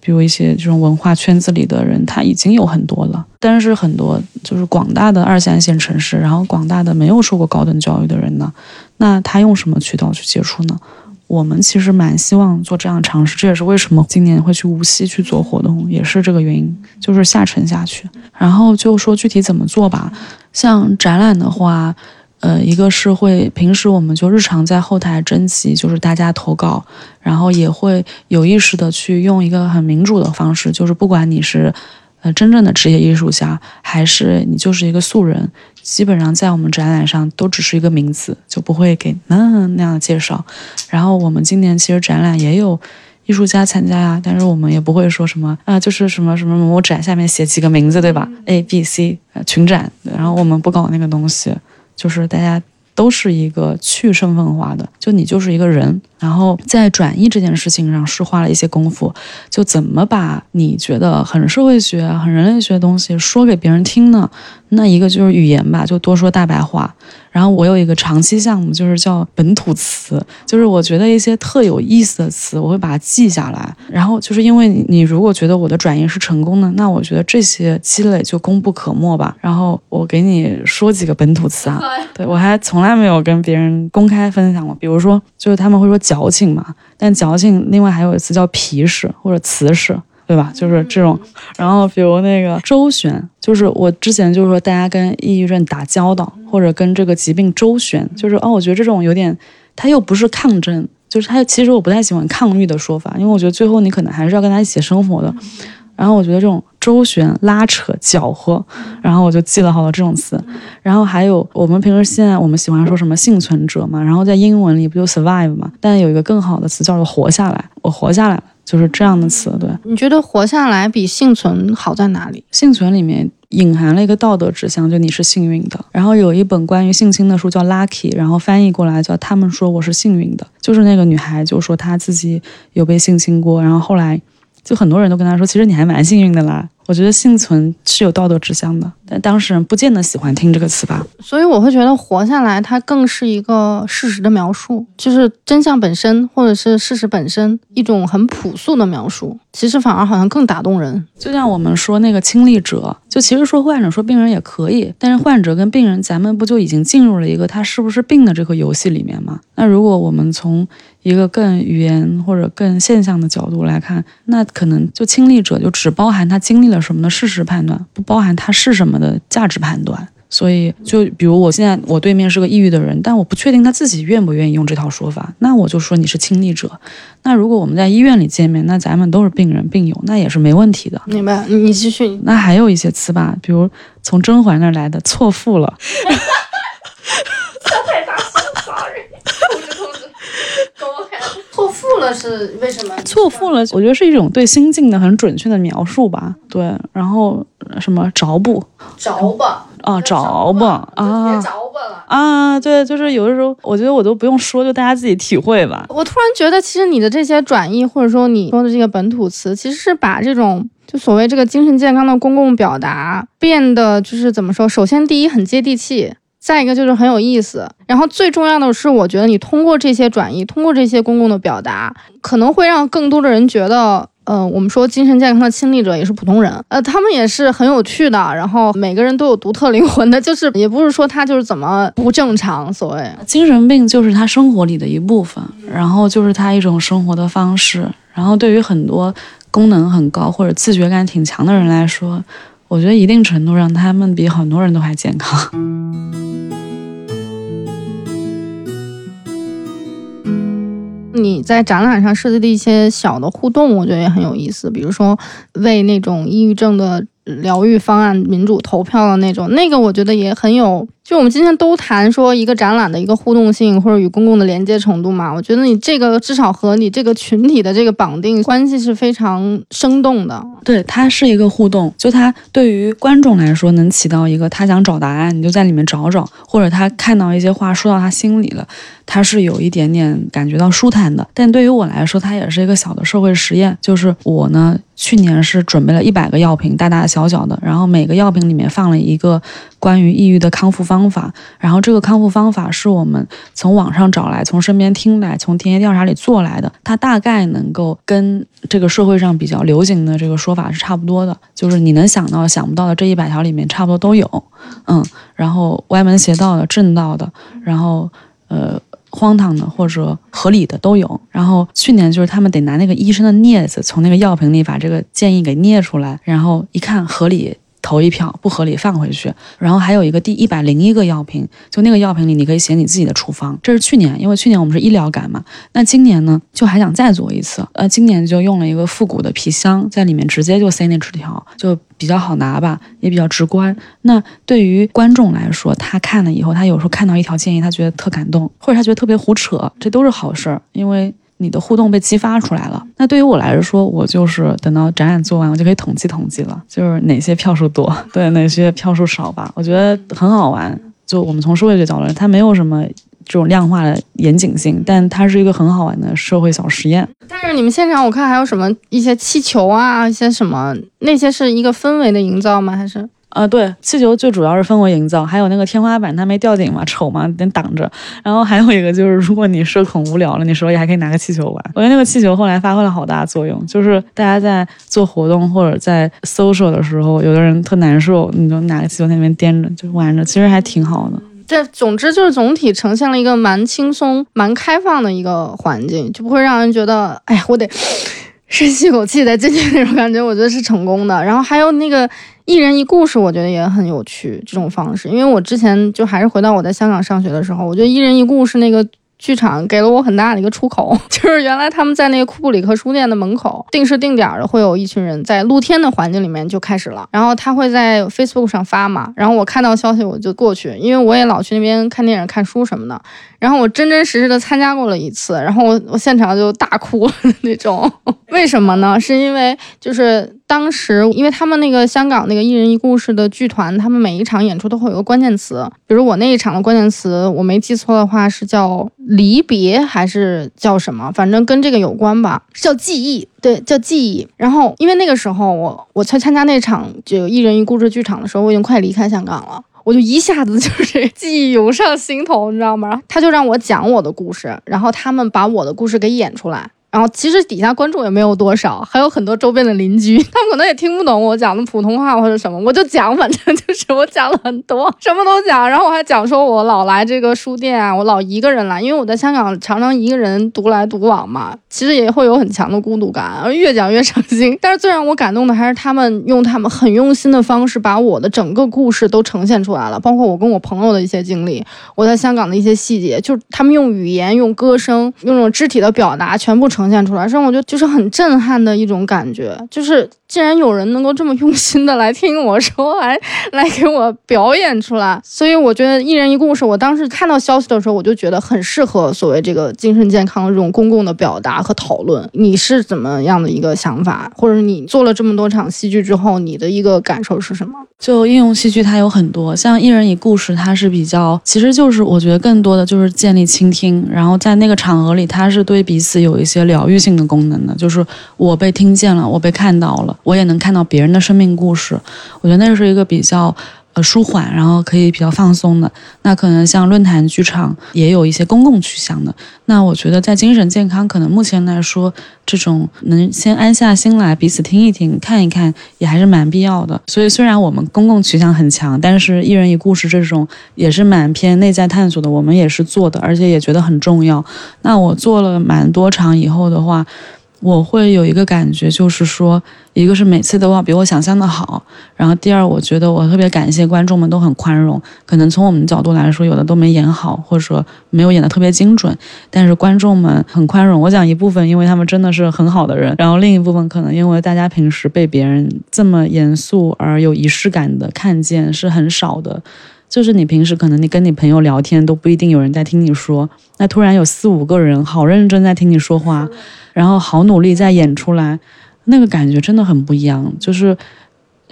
S1: 比如一些这种文化圈子里的人，他已经有很多了，但是很多就是广大的二三线城市，然后广大的没有受过高等教育的人呢，那他用什么渠道去接触呢？我们其实蛮希望做这样尝试，这也是为什么今年会去无锡去做活动，也是这个原因，就是下沉下去。然后就说具体怎么做吧，像展览的话。呃，一个是会平时我们就日常在后台征集，就是大家投稿，然后也会有意识的去用一个很民主的方式，就是不管你是呃真正的职业艺术家，还是你就是一个素人，基本上在我们展览上都只是一个名字，就不会给那那样的介绍。然后我们今年其实展览也有艺术家参加呀，但是我们也不会说什么啊，就是什么什么某展下面写几个名字，对吧？A、B、C 群展，然后我们不搞那个东西。就是大家都是一个去身份化的，就你就是一个人，然后在转译这件事情上是花了一些功夫，就怎么把你觉得很社会学、很人类学的东西说给别人听呢？那一个就是语言吧，就多说大白话。然后我有一个长期项目，就是叫本土词，就是我觉得一些特有意思的词，我会把它记下来。然后就是因为你如果觉得我的转译是成功的，那我觉得这些积累就功不可没吧。然后我给你说几个本土词啊，对我还从来没有跟别人公开分享过。比如说，就是他们会说矫情嘛，但矫情另外还有一个词叫皮实或者瓷实。对吧？就是这种，然后比如那个周旋，就是我之前就是说，大家跟抑郁症打交道，或者跟这个疾病周旋，就是哦，我觉得这种有点，它又不是抗争，就是它其实我不太喜欢抗愈的说法，因为我觉得最后你可能还是要跟他一起生活的。然后我觉得这种周旋、拉扯、搅和，然后我就记了好多这种词。然后还有我们平时现在我们喜欢说什么幸存者嘛，然后在英文里不就 survive 嘛？但有一个更好的词叫做活下来，我活下来了。就是这样的词，对。
S2: 你觉得活下来比幸存好在哪里？
S1: 幸存里面隐含了一个道德指向，就你是幸运的。然后有一本关于性侵的书叫《Lucky》，然后翻译过来叫“他们说我是幸运的”，就是那个女孩就说她自己有被性侵过，然后后来就很多人都跟他说，其实你还蛮幸运的啦。我觉得幸存是有道德指向的，但当事人不见得喜欢听这个词吧。
S2: 所以我会觉得活下来，它更是一个事实的描述，就是真相本身，或者是事实本身一种很朴素的描述。其实反而好像更打动人。
S1: 就像我们说那个亲历者，就其实说患者说病人也可以，但是患者跟病人，咱们不就已经进入了一个他是不是病的这个游戏里面吗？那如果我们从一个更语言或者更现象的角度来看，那可能就亲历者就只包含他经历了什么的事实判断，不包含他是什么的价值判断。所以，就比如我现在我对面是个抑郁的人，但我不确定他自己愿不愿意用这套说法，那我就说你是亲历者。那如果我们在医院里见面，那咱们都是病人病友，那也是没问题的。
S2: 明白？你继续。
S1: 那还有一些词吧，比如从甄嬛那儿来的错付了。
S2: 太大声，sorry，控制控制，跟我开。错付了是为什么？
S1: 错付了，我觉得是一种对心境的很准确的描述吧。对，然后什么着不？
S2: 着吧。
S1: 啊，着吧啊，
S2: 着吧了
S1: 啊，对，就是有的时候，我觉得我都不用说，就大家自己体会吧。
S2: 我突然觉得，其实你的这些转译，或者说你说的这个本土词，其实是把这种就所谓这个精神健康的公共表达变得就是怎么说？首先，第一很接地气，再一个就是很有意思。然后最重要的是，我觉得你通过这些转译，通过这些公共的表达，可能会让更多的人觉得。嗯，我们说精神健康的亲历者也是普通人，呃，他们也是很有趣的，然后每个人都有独特灵魂的，就是也不是说他就是怎么不正常，所谓
S1: 精神病就是他生活里的一部分，然后就是他一种生活的方式，然后对于很多功能很高或者自觉感挺强的人来说，我觉得一定程度上他们比很多人都还健康。
S2: 你在展览上设计的一些小的互动，我觉得也很有意思。比如说，为那种抑郁症的疗愈方案民主投票的那种，那个我觉得也很有就我们今天都谈说一个展览的一个互动性或者与公共的连接程度嘛，我觉得你这个至少和你这个群体的这个绑定关系是非常生动的。
S1: 对，它是一个互动，就它对于观众来说能起到一个他想找答案，你就在里面找找，或者他看到一些话说到他心里了，他是有一点点感觉到舒坦的。但对于我来说，它也是一个小的社会实验，就是我呢。去年是准备了一百个药品，大大小小的，然后每个药品里面放了一个关于抑郁的康复方方法，然后这个康复方法是我们从网上找来，从身边听来，从田野调查里做来的，它大概能够跟这个社会上比较流行的这个说法是差不多的，就是你能想到想不到的这一百条里面差不多都有，嗯，然后歪门邪道的、正道的，然后呃。荒唐的或者合理的都有。然后去年就是他们得拿那个医生的镊子从那个药瓶里把这个建议给捏出来，然后一看合理。投一票不合理放回去，然后还有一个第一百零一个药瓶，就那个药瓶里你可以写你自己的处方。这是去年，因为去年我们是医疗感嘛。那今年呢，就还想再做一次。呃，今年就用了一个复古的皮箱，在里面直接就塞那纸条，就比较好拿吧，也比较直观。那对于观众来说，他看了以后，他有时候看到一条建议，他觉得特感动，或者他觉得特别胡扯，这都是好事儿，因为。你的互动被激发出来了，那对于我来说，我就是等到展览做完，我就可以统计统计了，就是哪些票数多，对哪些票数少吧。我觉得很好玩。就我们从社会学角度来，它没有什么这种量化的严谨性，但它是一个很好玩的社会小实验。
S2: 但是你们现场我看还有什么一些气球啊，一些什么那些是一个氛围的营造吗？还是？
S1: 呃，对，气球最主要是氛围营造，还有那个天花板它没吊顶嘛，丑嘛，得挡着。然后还有一个就是，如果你社恐无聊了，你手里还可以拿个气球玩。我觉得那个气球后来发挥了好大作用，就是大家在做活动或者在 social 的时候，有的人特难受，你就拿个气球在那边颠着就玩着，其实还挺好的。
S2: 这总之就是总体呈现了一个蛮轻松、蛮开放的一个环境，就不会让人觉得，哎呀，我得 深吸口气再进去那种感觉。我觉得是成功的。然后还有那个。一人一故事，我觉得也很有趣。这种方式，因为我之前就还是回到我在香港上学的时候，我觉得一人一故事那个。剧场给了我很大的一个出口，就是原来他们在那个库布里克书店的门口定时定点的会有一群人在露天的环境里面就开始了，然后他会在 Facebook 上发嘛，然后我看到消息我就过去，因为我也老去那边看电影、看书什么的，然后我真真实实的参加过了一次，然后我我现场就大哭那种，为什么呢？是因为就是当时因为他们那个香港那个一人一故事的剧团，他们每一场演出都会有个关键词，比如我那一场的关键词，我没记错的话是叫。离别还是叫什么？反正跟这个有关吧，叫记忆。对，叫记忆。然后，因为那个时候我我参参加那场就一人一故事剧场的时候，我已经快离开香港了，我就一下子就是记忆涌上心头，你知道吗？然后他就让我讲我的故事，然后他们把我的故事给演出来。然后其实底下观众也没有多少，还有很多周边的邻居，他们可能也听不懂我讲的普通话或者什么，我就讲，反正就是我讲了很多，什么都讲。然后我还讲说我老来这个书店啊，我老一个人来，因为我在香港常常一个人独来独往嘛，其实也会有很强的孤独感，而越讲越伤心。但是最让我感动的还是他们用他们很用心的方式，把我的整个故事都呈现出来了，包括我跟我朋友的一些经历，我在香港的一些细节，就他们用语言、用歌声、用这种肢体的表达，全部呈。呈现出来，让我觉得就是很震撼的一种感觉，就是竟然有人能够这么用心的来听我说，来来给我表演出来，所以我觉得一人一故事。我当时看到消息的时候，我就觉得很适合所谓这个精神健康这种公共的表达和讨论。你是怎么样的一个想法，或者你做了这么多场戏剧之后，你的一个感受是什么？
S1: 就应用戏剧，它有很多，像一人一故事，它是比较，其实就是我觉得更多的就是建立倾听，然后在那个场合里，它是对彼此有一些疗愈性的功能的，就是我被听见了，我被看到了，我也能看到别人的生命故事，我觉得那是一个比较。呃，舒缓，然后可以比较放松的。那可能像论坛剧场也有一些公共取向的。那我觉得在精神健康，可能目前来说，这种能先安下心来，彼此听一听，看一看，也还是蛮必要的。所以虽然我们公共取向很强，但是一人一故事这种也是蛮偏内在探索的，我们也是做的，而且也觉得很重要。那我做了蛮多场以后的话。我会有一个感觉，就是说，一个是每次都要比我想象的好，然后第二，我觉得我特别感谢观众们都很宽容。可能从我们角度来说，有的都没演好，或者说没有演的特别精准，但是观众们很宽容。我讲一部分，因为他们真的是很好的人，然后另一部分可能因为大家平时被别人这么严肃而有仪式感的看见是很少的。就是你平时可能你跟你朋友聊天都不一定有人在听你说，那突然有四五个人好认真在听你说话，然后好努力再演出来，那个感觉真的很不一样。就是，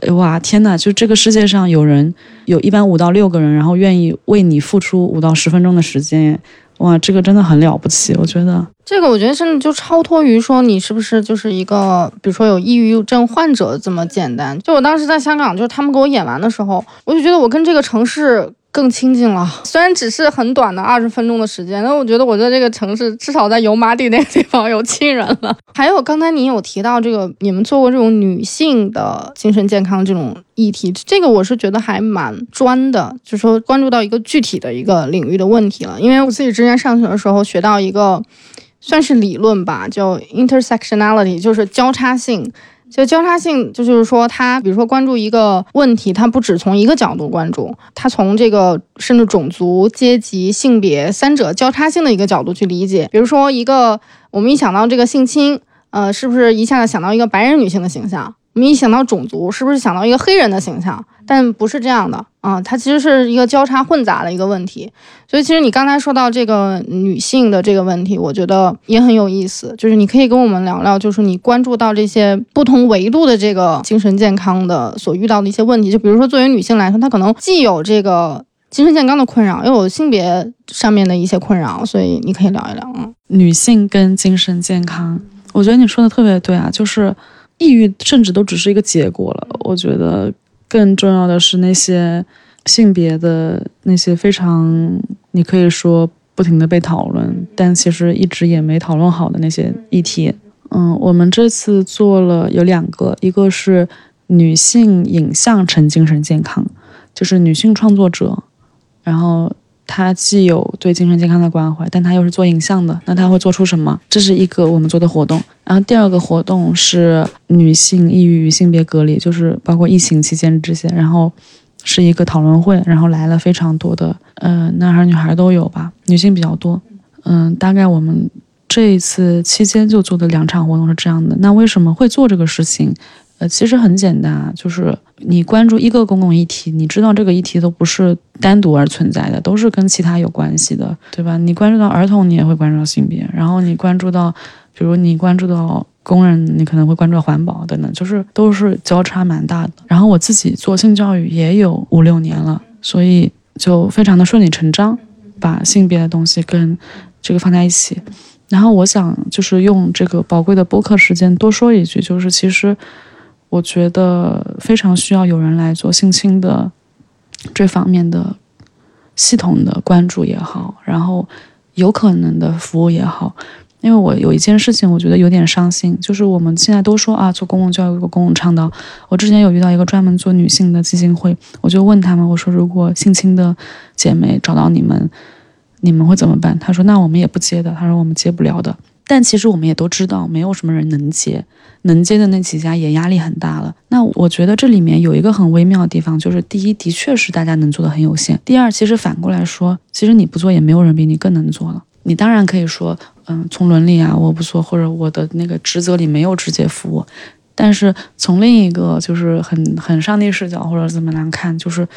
S1: 哇，天呐，就这个世界上有人有一般五到六个人，然后愿意为你付出五到十分钟的时间，哇，这个真的很了不起，我觉得。
S2: 这个我觉得甚至就超脱于说你是不是就是一个，比如说有抑郁症患者这么简单。就我当时在香港，就是他们给我演完的时候，我就觉得我跟这个城市更亲近了。虽然只是很短的二十分钟的时间，但我觉得我在这个城市至少在油麻地那个地方有亲人了。还有刚才你有提到这个，你们做过这种女性的精神健康这种议题，这个我是觉得还蛮专的，就是说关注到一个具体的一个领域的问题了。因为我自己之前上学的时候学到一个。算是理论吧，叫 intersectionality，就是交叉性。就交叉性，就就是说，他比如说关注一个问题，他不只从一个角度关注，他从这个甚至种族、阶级、性别三者交叉性的一个角度去理解。比如说，一个我们一想到这个性侵，呃，是不是一下子想到一个白人女性的形象？我们一想到种族，是不是想到一个黑人的形象？但不是这样的啊，它其实是一个交叉混杂的一个问题。所以，其实你刚才说到这个女性的这个问题，我觉得也很有意思。就是你可以跟我们聊聊，就是你关注到这些不同维度的这个精神健康的所遇到的一些问题。就比如说，作为女性来说，她可能既有这个精神健康的困扰，又有性别上面的一些困扰。所以你可以聊一聊啊，
S1: 女性跟精神健康，我觉得你说的特别对啊，就是抑郁甚至都只是一个结果了。我觉得。更重要的是那些性别的那些非常，你可以说不停的被讨论，但其实一直也没讨论好的那些议题。嗯，我们这次做了有两个，一个是女性影像成精神健康，就是女性创作者，然后。他既有对精神健康的关怀，但他又是做影像的，那他会做出什么？这是一个我们做的活动。然后第二个活动是女性抑郁与性别隔离，就是包括疫情期间这些。然后是一个讨论会，然后来了非常多的，呃，男孩女孩都有吧，女性比较多。嗯，大概我们这一次期间就做的两场活动是这样的。那为什么会做这个事情？呃，其实很简单啊，就是你关注一个公共议题，你知道这个议题都不是单独而存在的，都是跟其他有关系的，对吧？你关注到儿童，你也会关注到性别，然后你关注到，比如你关注到工人，你可能会关注到环保等等，就是都是交叉蛮大的。然后我自己做性教育也有五六年了，所以就非常的顺理成章，把性别的东西跟这个放在一起。然后我想就是用这个宝贵的播客时间多说一句，就是其实。我觉得非常需要有人来做性侵的这方面的系统的关注也好，然后有可能的服务也好。因为我有一件事情，我觉得有点伤心，就是我们现在都说啊，做公共教育、做公共倡导。我之前有遇到一个专门做女性的基金会，我就问他们，我说如果性侵的姐妹找到你们，你们会怎么办？他说那我们也不接的，他说我们接不了的。但其实我们也都知道，没有什么人能接。能接的那几家也压力很大了。那我觉得这里面有一个很微妙的地方，就是第一，的确是大家能做的很有限；第二，其实反过来说，其实你不做，也没有人比你更能做了。你当然可以说，嗯，从伦理啊，我不做，或者我的那个职责里没有直接服务。但是从另一个就是很很上帝视角或者怎么来看，就是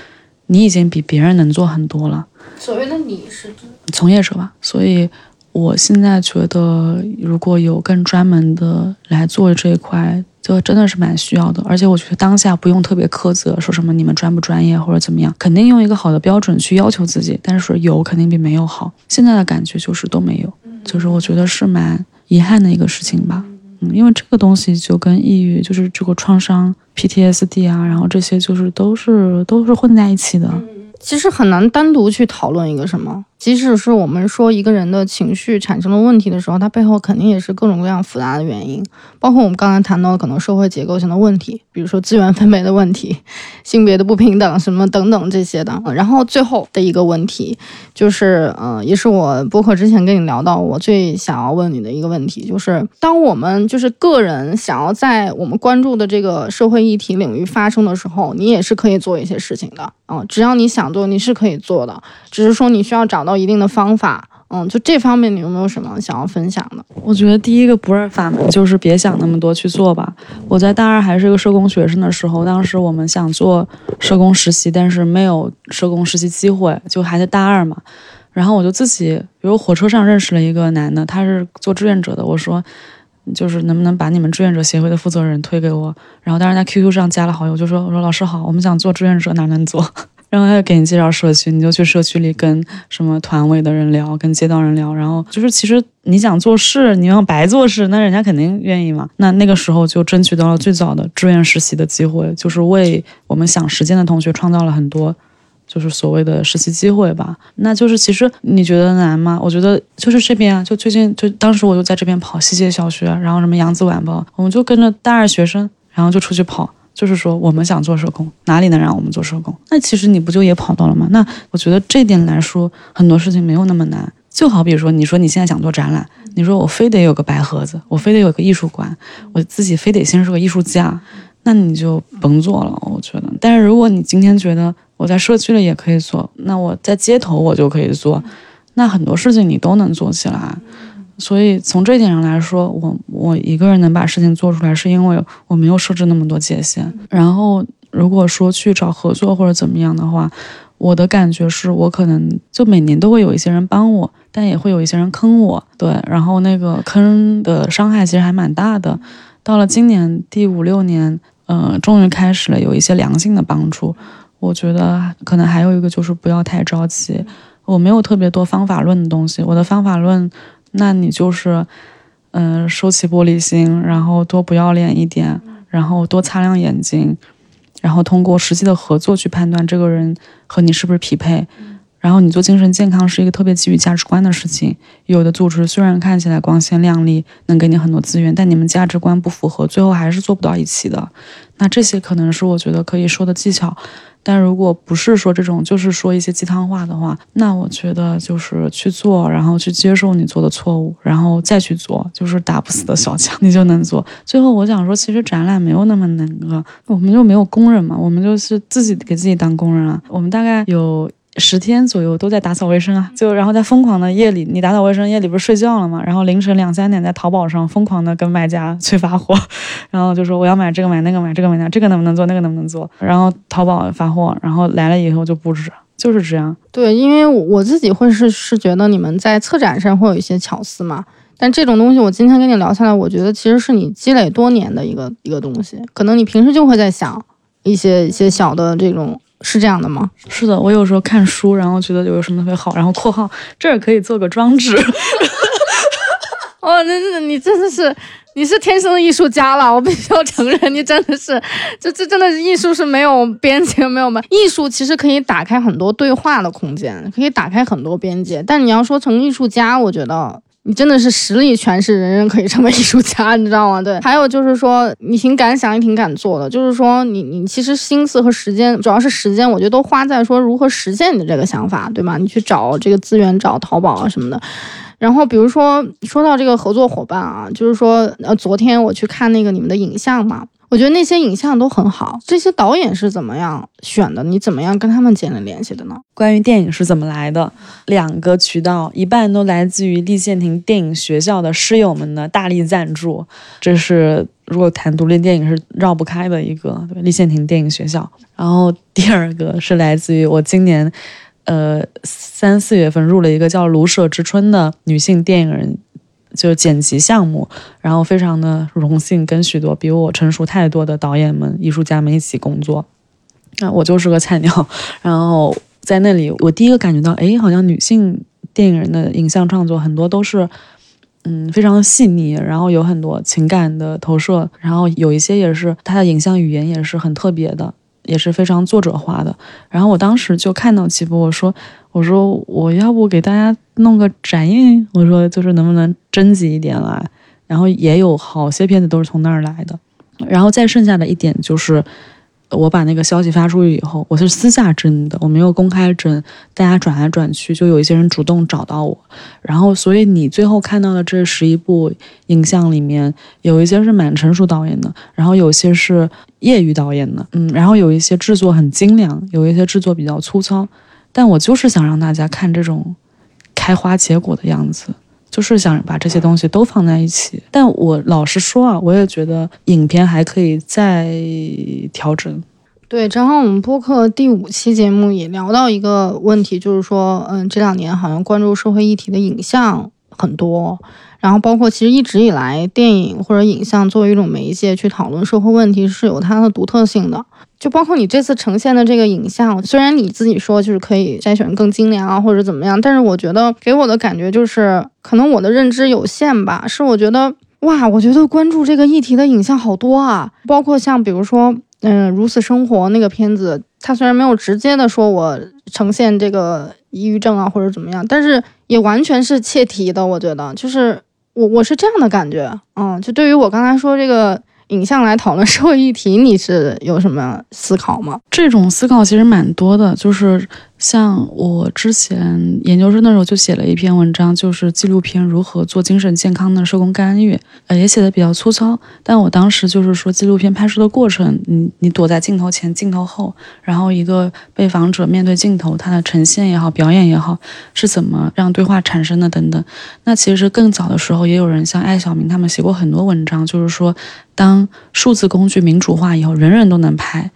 S1: 你已经比别人能做很多了。
S2: 所谓的你是
S1: 从业者吧，所以。我现在觉得，如果有更专门的来做这一块，就真的是蛮需要的。而且我觉得当下不用特别苛责，说什么你们专不专业或者怎么样，肯定用一个好的标准去要求自己。但是有肯定比没有好。现在的感觉就是都没有，就是我觉得是蛮遗憾的一个事情吧。嗯，因为这个东西就跟抑郁，就是这个创伤 PTSD 啊，然后这些就是都是都是混在一起的。
S2: 其实很难单独去讨论一个什么。即使是我们说一个人的情绪产生了问题的时候，它背后肯定也是各种各样复杂的原因，包括我们刚才谈到可能社会结构性的问题，比如说资源分配的问题、性别的不平等什么等等这些的。然后最后的一个问题就是，呃，也是我播客之前跟你聊到，我最想要问你的一个问题，就是当我们就是个人想要在我们关注的这个社会议题领域发生的时候，你也是可以做一些事情的啊，只要你想做，你是可以做的，只是说你需要找到。一定的方法，嗯，就这方面你有没有什么想要分享的？
S1: 我觉得第一个不二法门就是别想那么多，去做吧。我在大二还是一个社工学生的时候，当时我们想做社工实习，但是没有社工实习机会，就还在大二嘛。然后我就自己，比如火车上认识了一个男的，他是做志愿者的。我说，就是能不能把你们志愿者协会的负责人推给我？然后当时在 QQ 上加了好友，就说我说老师好，我们想做志愿者，哪能做？然后他就给你介绍社区，你就去社区里跟什么团委的人聊，跟街道人聊。然后就是其实你想做事，你要白做事，那人家肯定愿意嘛。那那个时候就争取到了最早的志愿实习的机会，就是为我们想实践的同学创造了很多。就是所谓的实习机会吧，那就是其实你觉得难吗？我觉得就是这边啊，就最近就当时我就在这边跑西街小学，然后什么扬子晚报，我们就跟着大二学生，然后就出去跑，就是说我们想做社工，哪里能让我们做社工？那其实你不就也跑到了吗？那我觉得这点来说，很多事情没有那么难。就好比说，你说你现在想做展览，你说我非得有个白盒子，我非得有个艺术馆，我自己非得先是个艺术家，那你就甭做了。我觉得，但是如果你今天觉得，我在社区里也可以做，那我在街头我就可以做，那很多事情你都能做起来。所以从这一点上来说，我我一个人能把事情做出来，是因为我没有设置那么多界限。然后如果说去找合作或者怎么样的话，我的感觉是我可能就每年都会有一些人帮我，但也会有一些人坑我。对，然后那个坑的伤害其实还蛮大的。到了今年第五六年，呃，终于开始了有一些良性的帮助。我觉得可能还有一个就是不要太着急。我没有特别多方法论的东西，我的方法论，那你就是，嗯，收起玻璃心，然后多不要脸一点，然后多擦亮眼睛，然后通过实际的合作去判断这个人和你是不是匹配。然后你做精神健康是一个特别基于价值观的事情。有的组织虽然看起来光鲜亮丽，能给你很多资源，但你们价值观不符合，最后还是做不到一起的。那这些可能是我觉得可以说的技巧。但如果不是说这种，就是说一些鸡汤话的话，那我觉得就是去做，然后去接受你做的错误，然后再去做，就是打不死的小强，你就能做。最后我想说，其实展览没有那么难个，我们就没有工人嘛，我们就是自己给自己当工人啊。我们大概有。十天左右都在打扫卫生啊，就然后在疯狂的夜里，你打扫卫生夜里不是睡觉了吗？然后凌晨两三点在淘宝上疯狂的跟卖家催发货，然后就说我要买这个买那个买这个买那，这个能不能做那个能不能做？然后淘宝发货，然后来了以后就布置，就是这样。
S2: 对，因为我自己会是是觉得你们在策展上会有一些巧思嘛，但这种东西我今天跟你聊下来，我觉得其实是你积累多年的一个一个东西，可能你平时就会在想一些一些小的这种。是这样的吗？
S1: 是的，我有时候看书，然后觉得有什么特别好，然后括号这儿可以做个装置。
S2: 哦，那那你真的是，你是天生的艺术家了，我必须要承认，你真的是，这这真的是艺术是没有边界，没有吗？艺术其实可以打开很多对话的空间，可以打开很多边界，但你要说成艺术家，我觉得。你真的是实力诠释，人人可以成为 艺术家，你知道吗？对，还有就是说，你挺敢想，也挺敢做的。就是说，你你其实心思和时间，主要是时间，我觉得都花在说如何实现你的这个想法，对吗？你去找这个资源，找淘宝啊什么的。然后，比如说说到这个合作伙伴啊，就是说，呃，昨天我去看那个你们的影像嘛。我觉得那些影像都很好，这些导演是怎么样选的？你怎么样跟他们建立联系的呢？
S1: 关于电影是怎么来的，两个渠道，一半都来自于立宪亭电影学校的师友们的大力赞助，这是如果谈独立电影是绕不开的一个对立宪亭电影学校。然后第二个是来自于我今年，呃三四月份入了一个叫卢舍之春的女性电影人。就是剪辑项目，然后非常的荣幸跟许多比我成熟太多的导演们、艺术家们一起工作。那我就是个菜鸟，然后在那里，我第一个感觉到，哎，好像女性电影人的影像创作很多都是，嗯，非常的细腻，然后有很多情感的投射，然后有一些也是它的影像语言也是很特别的。也是非常作者化的。然后我当时就看到齐博，我说：“我说我要不给大家弄个展映？我说就是能不能征集一点来？然后也有好些片子都是从那儿来的。然后再剩下的一点就是。”我把那个消息发出去以后，我是私下征的，我没有公开征，大家转来转去，就有一些人主动找到我，然后所以你最后看到的这十一部影像里面，有一些是蛮成熟导演的，然后有些是业余导演的，嗯，然后有一些制作很精良，有一些制作比较粗糙，但我就是想让大家看这种。开花结果的样子。就是想把这些东西都放在一起，但我老实说啊，我也觉得影片还可以再调整。
S2: 对，正好我们播客第五期节目也聊到一个问题，就是说，嗯，这两年好像关注社会议题的影像很多，然后包括其实一直以来电影或者影像作为一种媒介去讨论社会问题是有它的独特性的。就包括你这次呈现的这个影像，虽然你自己说就是可以筛选更精良啊，或者怎么样，但是我觉得给我的感觉就是，可能我的认知有限吧。是我觉得，哇，我觉得关注这个议题的影像好多啊，包括像比如说，嗯，如此生活那个片子，它虽然没有直接的说我呈现这个抑郁症啊或者怎么样，但是也完全是切题的。我觉得就是我我是这样的感觉，嗯，就对于我刚才说这个。影像来讨论社会议题，你是有什么思考吗？
S1: 这种思考其实蛮多的，就是。像我之前研究生的时候就写了一篇文章，就是纪录片如何做精神健康的社工干预，呃，也写的比较粗糙。但我当时就是说，纪录片拍摄的过程，你你躲在镜头前、镜头后，然后一个被访者面对镜头，他的呈现也好、表演也好，是怎么让对话产生的等等。那其实更早的时候，也有人像艾小明他们写过很多文章，就是说，当数字工具民主化以后，人人都能拍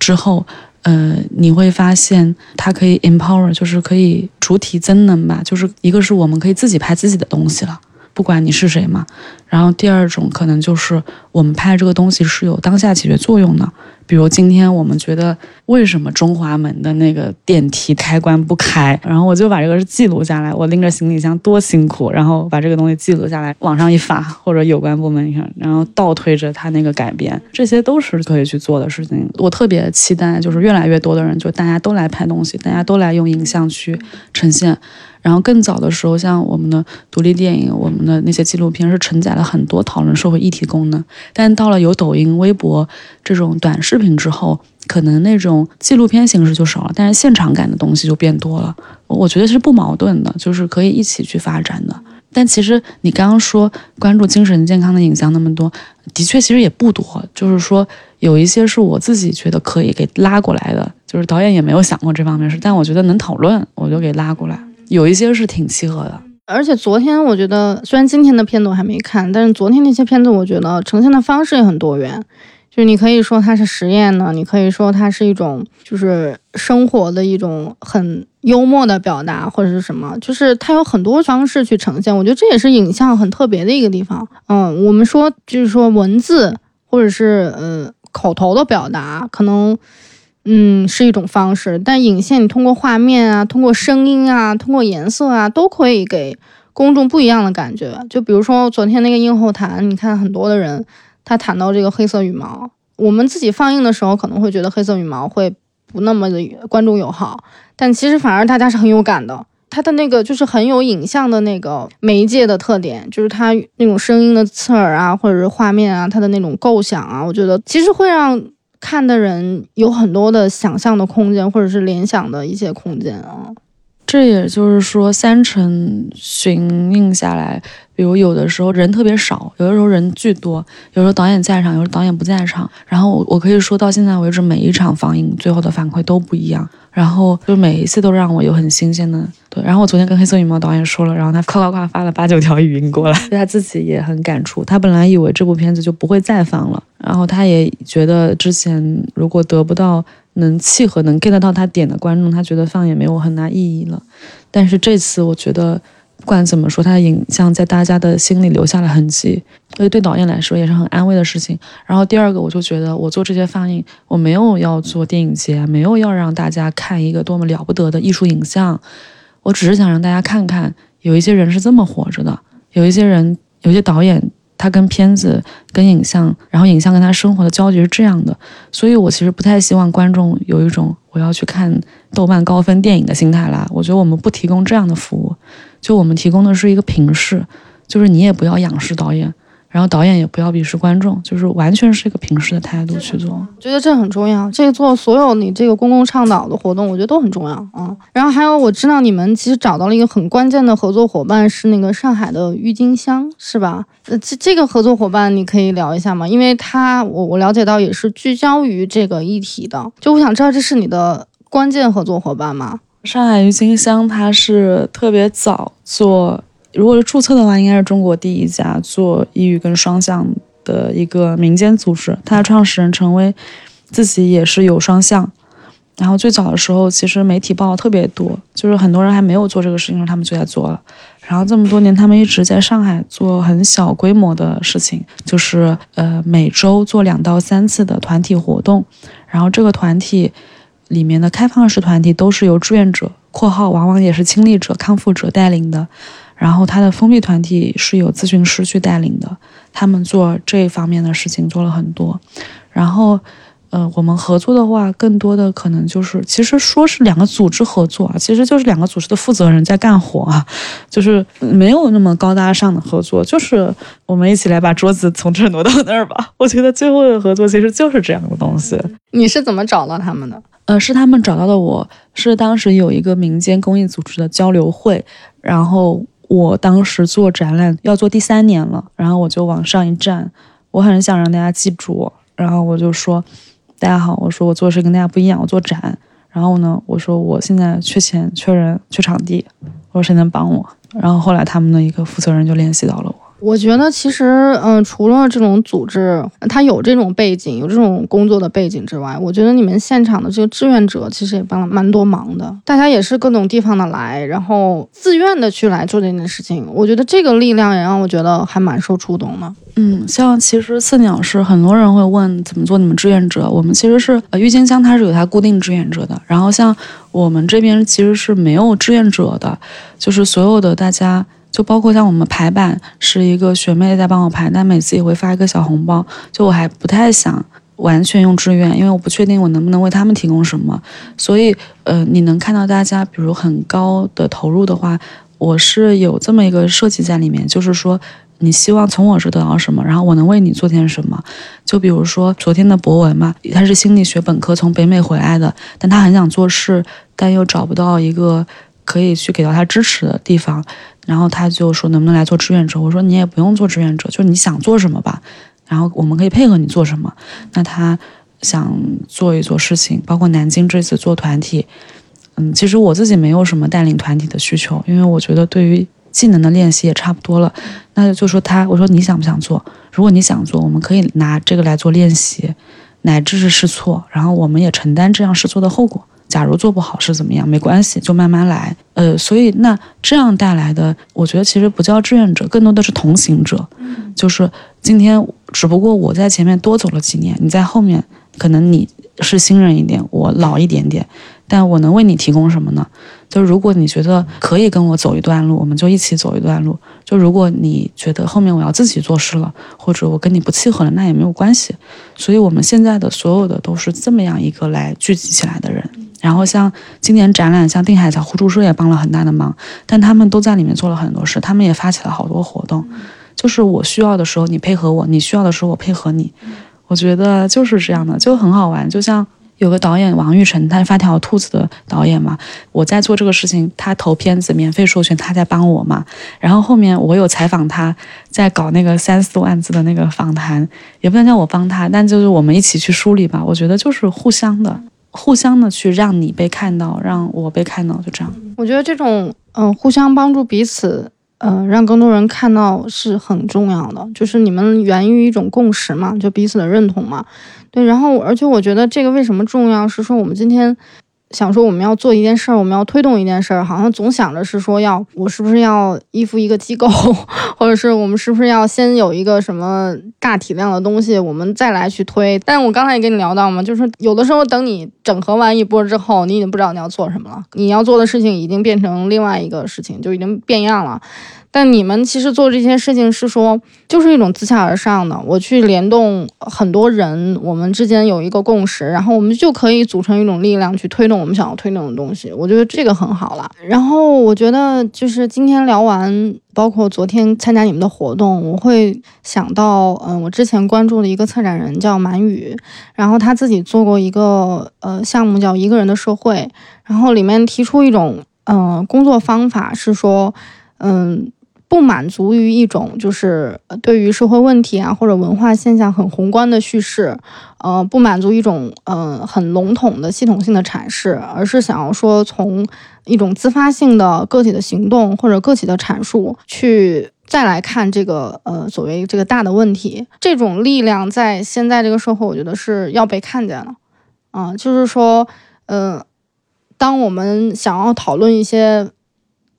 S1: 之后。呃，你会发现它可以 empower，就是可以主体增能吧，就是一个是我们可以自己拍自己的东西了，不管你是谁嘛。然后第二种可能就是我们拍这个东西是有当下解决作用的。比如今天我们觉得为什么中华门的那个电梯开关不开，然后我就把这个记录下来，我拎着行李箱多辛苦，然后把这个东西记录下来，网上一发或者有关部门你看，然后倒推着他那个改变，这些都是可以去做的事情。我特别期待就是越来越多的人，就大家都来拍东西，大家都来用影像去呈现。然后更早的时候，像我们的独立电影，我们的那些纪录片是承载了很多讨论社会议题功能。但到了有抖音、微博这种短视频之后，可能那种纪录片形式就少了，但是现场感的东西就变多了。我觉得是不矛盾的，就是可以一起去发展的。但其实你刚刚说关注精神健康的影像那么多，的确其实也不多。就是说有一些是我自己觉得可以给拉过来的，就是导演也没有想过这方面事，但我觉得能讨论，我就给拉过来。有一些是挺契合的，
S2: 而且昨天我觉得，虽然今天的片子我还没看，但是昨天那些片子我觉得呈现的方式也很多元。就是你可以说它是实验呢，你可以说它是一种就是生活的一种很幽默的表达，或者是什么，就是它有很多方式去呈现。我觉得这也是影像很特别的一个地方。嗯，我们说就是说文字或者是呃口头的表达可能。嗯，是一种方式，但影线你通过画面啊，通过声音啊，通过颜色啊，都可以给公众不一样的感觉。就比如说昨天那个映后谈，你看很多的人他谈到这个黑色羽毛，我们自己放映的时候可能会觉得黑色羽毛会不那么的观众友好，但其实反而大家是很有感的。它的那个就是很有影像的那个媒介的特点，就是它那种声音的刺耳啊，或者是画面啊，它的那种构想啊，我觉得其实会让。看的人有很多的想象的空间，或者是联想的一些空间啊。
S1: 这也就是说，三城巡映下来，比如有的时候人特别少，有的时候人巨多，有时候导演在场，有时候导演不在场。然后我我可以说到现在为止，每一场放映最后的反馈都不一样。然后就每一次都让我有很新鲜的对，然后我昨天跟黑色羽毛导演说了，然后他夸夸夸发了八九条语音过来，他自己也很感触。他本来以为这部片子就不会再放了，然后他也觉得之前如果得不到能契合、能 get 到他点的观众，他觉得放也没有很大意义了。但是这次我觉得。不管怎么说，他的影像在大家的心里留下了痕迹，所以对导演来说也是很安慰的事情。然后第二个，我就觉得我做这些放映，我没有要做电影节，没有要让大家看一个多么了不得的艺术影像，我只是想让大家看看，有一些人是这么活着的，有一些人，有些导演。他跟片子、跟影像，然后影像跟他生活的交集是这样的，所以我其实不太希望观众有一种我要去看豆瓣高分电影的心态啦。我觉得我们不提供这样的服务，就我们提供的是一个平视，就是你也不要仰视导演。然后导演也不要鄙视观众，就是完全是一个平视的态度去做。
S2: 我觉得这很重要，这个做所有你这个公共倡导的活动，我觉得都很重要嗯。然后还有，我知道你们其实找到了一个很关键的合作伙伴，是那个上海的郁金香，是吧？呃，这这个合作伙伴你可以聊一下吗？因为他我我了解到也是聚焦于这个议题的，就我想知道这是你的关键合作伙伴吗？
S1: 上海郁金香它是特别早做，如果是注册的话，应该是中国第一家做抑郁跟双向的一个民间组织。它的创始人陈薇自己也是有双向。然后最早的时候，其实媒体报道特别多，就是很多人还没有做这个事情时，他们就在做了。然后这么多年，他们一直在上海做很小规模的事情，就是呃每周做两到三次的团体活动。然后这个团体里面的开放式团体都是由志愿者（括号往往也是亲历者、康复者）带领的。然后他的封闭团体是有咨询师去带领的，他们做这方面的事情做了很多。然后。呃，我们合作的话，更多的可能就是，其实说是两个组织合作啊，其实就是两个组织的负责人在干活啊，就是没有那么高大上的合作，就是我们一起来把桌子从这儿挪到那儿吧。我觉得最后的合作其实就是这样的东西。
S2: 你是怎么找到他们的？
S1: 呃，是他们找到的。我是当时有一个民间公益组织的交流会，然后我当时做展览要做第三年了，然后我就往上一站，我很想让大家记住我，然后我就说。大家好，我说我做事跟大家不一样，我做展。然后呢，我说我现在缺钱、缺人、缺场地，我说谁能帮我？然后后来他们的一个负责人就联系到了我。
S2: 我觉得其实，嗯，除了这种组织，它有这种背景，有这种工作的背景之外，我觉得你们现场的这个志愿者其实也帮了蛮多忙的。大家也是各种地方的来，然后自愿的去来做这件事情。我觉得这个力量也让我觉得还蛮受触动的。
S1: 嗯，像其实四鸟是很多人会问怎么做你们志愿者，我们其实是呃郁金香它是有它固定志愿者的，然后像我们这边其实是没有志愿者的，就是所有的大家。就包括像我们排版是一个学妹在帮我排，但每次也会发一个小红包。就我还不太想完全用志愿，因为我不确定我能不能为他们提供什么。所以，呃，你能看到大家比如很高的投入的话，我是有这么一个设计在里面，就是说你希望从我这得到什么，然后我能为你做点什么。就比如说昨天的博文嘛，他是心理学本科从北美回来的，但他很想做事，但又找不到一个可以去给到他支持的地方。然后他就说能不能来做志愿者？我说你也不用做志愿者，就是你想做什么吧，然后我们可以配合你做什么。那他想做一做事情，包括南京这次做团体，嗯，其实我自己没有什么带领团体的需求，因为我觉得对于技能的练习也差不多了。那就说他，我说你想不想做？如果你想做，我们可以拿这个来做练习，乃至是试错，然后我们也承担这样试错的后果。假如做不好是怎么样？没关系，就慢慢来。呃，所以那这样带来的，我觉得其实不叫志愿者，更多的是同行者。嗯，就是今天只不过我在前面多走了几年，你在后面，可能你是新人一点，我老一点点，但我能为你提供什么呢？就如果你觉得可以跟我走一段路，我们就一起走一段路。就如果你觉得后面我要自己做事了，或者我跟你不契合了，那也没有关系。所以我们现在的所有的都是这么样一个来聚集起来的人。然后像今年展览，像定海桥互助社也帮了很大的忙，但他们都在里面做了很多事，他们也发起了好多活动。就是我需要的时候你配合我，你需要的时候我配合你。我觉得就是这样的，就很好玩。就像有个导演王玉成，他是发条兔子的导演嘛，我在做这个事情，他投片子免费授权，他在帮我嘛。然后后面我有采访他，在搞那个三四万字的那个访谈，也不能叫我帮他，但就是我们一起去梳理吧。我觉得就是互相的。互相的去让你被看到，让我被看到，就这样。
S2: 我觉得这种嗯，互相帮助彼此，嗯，让更多人看到是很重要的。就是你们源于一种共识嘛，就彼此的认同嘛。对，然后而且我觉得这个为什么重要，是说我们今天。想说我们要做一件事儿，我们要推动一件事儿，好像总想着是说要我是不是要依附一个机构，或者是我们是不是要先有一个什么大体量的东西，我们再来去推。但我刚才也跟你聊到嘛，就是有的时候等你整合完一波之后，你已经不知道你要做什么了，你要做的事情已经变成另外一个事情，就已经变样了。但你们其实做这些事情是说，就是一种自下而上的，我去联动很多人，我们之间有一个共识，然后我们就可以组成一种力量去推动我们想要推动的东西。我觉得这个很好了。然后我觉得就是今天聊完，包括昨天参加你们的活动，我会想到，嗯，我之前关注的一个策展人叫满宇，然后他自己做过一个呃项目叫一个人的社会，然后里面提出一种嗯工作方法是说，嗯。不满足于一种就是对于社会问题啊或者文化现象很宏观的叙事，呃，不满足一种嗯很笼统的系统性的阐释，而是想要说从一种自发性的个体的行动或者个体的阐述，去再来看这个呃所谓这个大的问题，这种力量在现在这个社会，我觉得是要被看见了。啊，就是说，呃，当我们想要讨论一些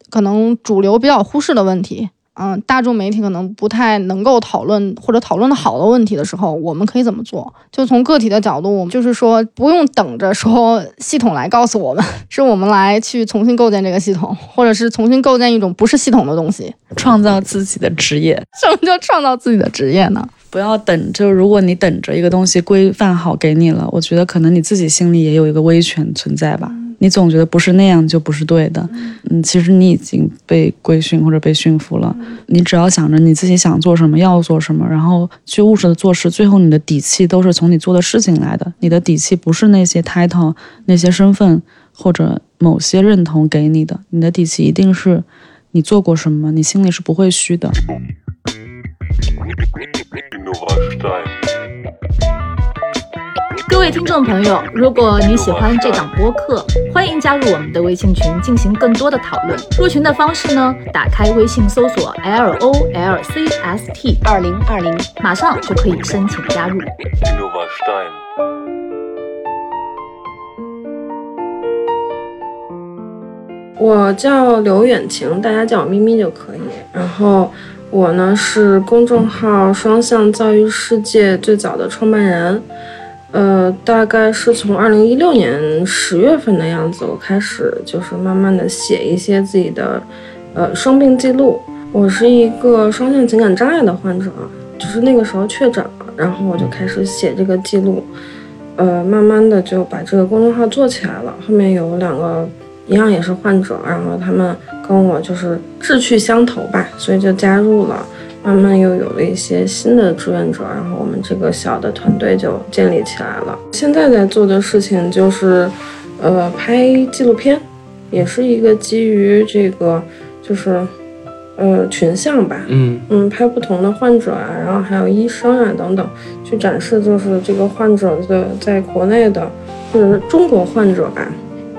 S2: 可能主流比较忽视的问题。嗯，大众媒体可能不太能够讨论或者讨论的好的问题的时候，我们可以怎么做？就从个体的角度，我们就是说不用等着说系统来告诉我们，是我们来去重新构建这个系统，或者是重新构建一种不是系统的东西，
S1: 创造自己的职业。
S2: 什么叫创造自己的职业呢？
S1: 不要等，就是如果你等着一个东西规范好给你了，我觉得可能你自己心里也有一个威权存在吧。你总觉得不是那样就不是对的，嗯，其实你已经被规训或者被驯服了。你只要想着你自己想做什么，要做什么，然后去务实的做事，最后你的底气都是从你做的事情来的。你的底气不是那些 title、那些身份或者某些认同给你的，你的底气一定是你做过什么，你心里是不会虚的。
S5: 各位听众朋友，如果你喜欢这档播客，欢迎加入我们的微信群，进行更多的讨论。入群的方式呢，打开微信搜索 L O L C S T 二零二零，马上就可以申请加入。
S6: 我叫刘远晴，大家叫我咪咪就可以。然后我呢是公众号“双向教育世界”最早的创办人。呃，大概是从二零一六年十月份的样子，我开始就是慢慢的写一些自己的，呃，生病记录。我是一个双向情感障碍的患者，就是那个时候确诊了，然后我就开始写这个记录，呃，慢慢的就把这个公众号做起来了。后面有两个一样也是患者，然后他们跟我就是志趣相投吧，所以就加入了。慢慢又有了一些新的志愿者，然后我们这个小的团队就建立起来了。现在在做的事情就是，呃，拍纪录片，也是一个基于这个，就是，呃，群像吧，
S4: 嗯
S6: 嗯，拍不同的患者啊，然后还有医生啊等等，去展示就是这个患者的在国内的或者是中国患者吧，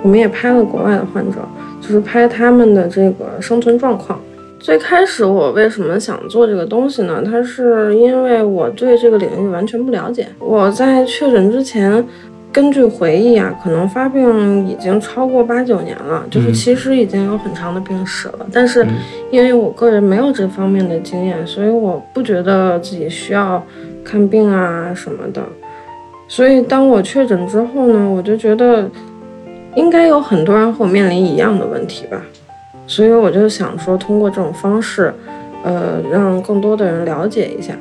S6: 我们也拍了国外的患者，就是拍他们的这个生存状况。最开始我为什么想做这个东西呢？它是因为我对这个领域完全不了解。我在确诊之前，根据回忆啊，可能发病已经超过八九年了，就是其实已经有很长的病史了。但是因为我个人没有这方面的经验，所以我不觉得自己需要看病啊什么的。所以当我确诊之后呢，我就觉得应该有很多人和我面临一样的问题吧。所以我就想说，通过这种方式，呃，让更多的人了解一下，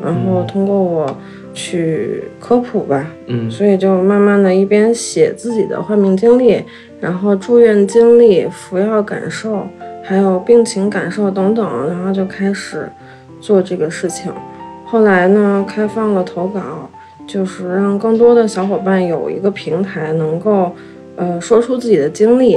S6: 然后通过我去科普吧。
S4: 嗯，
S6: 所以就慢慢的一边写自己的患病经历，然后住院经历、服药感受，还有病情感受等等，然后就开始做这个事情。后来呢，开放了投稿，就是让更多的小伙伴有一个平台，能够呃说出自己的经历，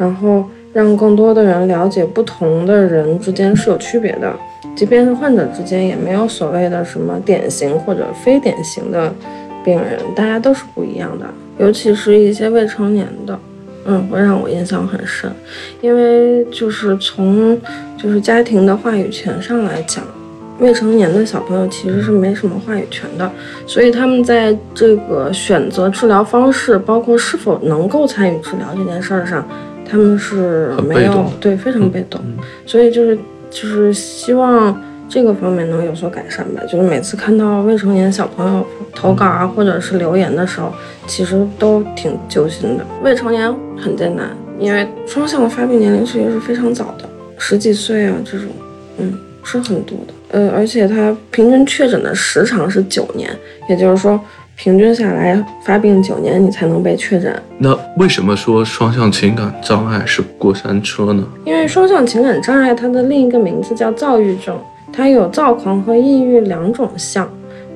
S6: 然后。让更多的人了解，不同的人之间是有区别的，即便是患者之间，也没有所谓的什么典型或者非典型的病人，大家都是不一样的。尤其是一些未成年的，嗯，会让我印象很深，因为就是从就是家庭的话语权上来讲，未成年的小朋友其实是没什么话语权的，所以他们在这个选择治疗方式，包括是否能够参与治疗这件事儿上。他们是没有对非常被动，所以就是就是希望这个方面能有所改善吧。就是每次看到未成年小朋友投稿啊，或者是留言的时候，其实都挺揪心的。未成年很艰难，因为双向的发病年龄其实是非常早的，十几岁啊这种，嗯，是很多的。呃，而且他平均确诊的时长是九年，也就是说。平均下来，发病九年你才能被确诊。
S4: 那为什么说双向情感障碍是过山车呢？
S6: 因为双向情感障碍它的另一个名字叫躁郁症，它有躁狂和抑郁两种项。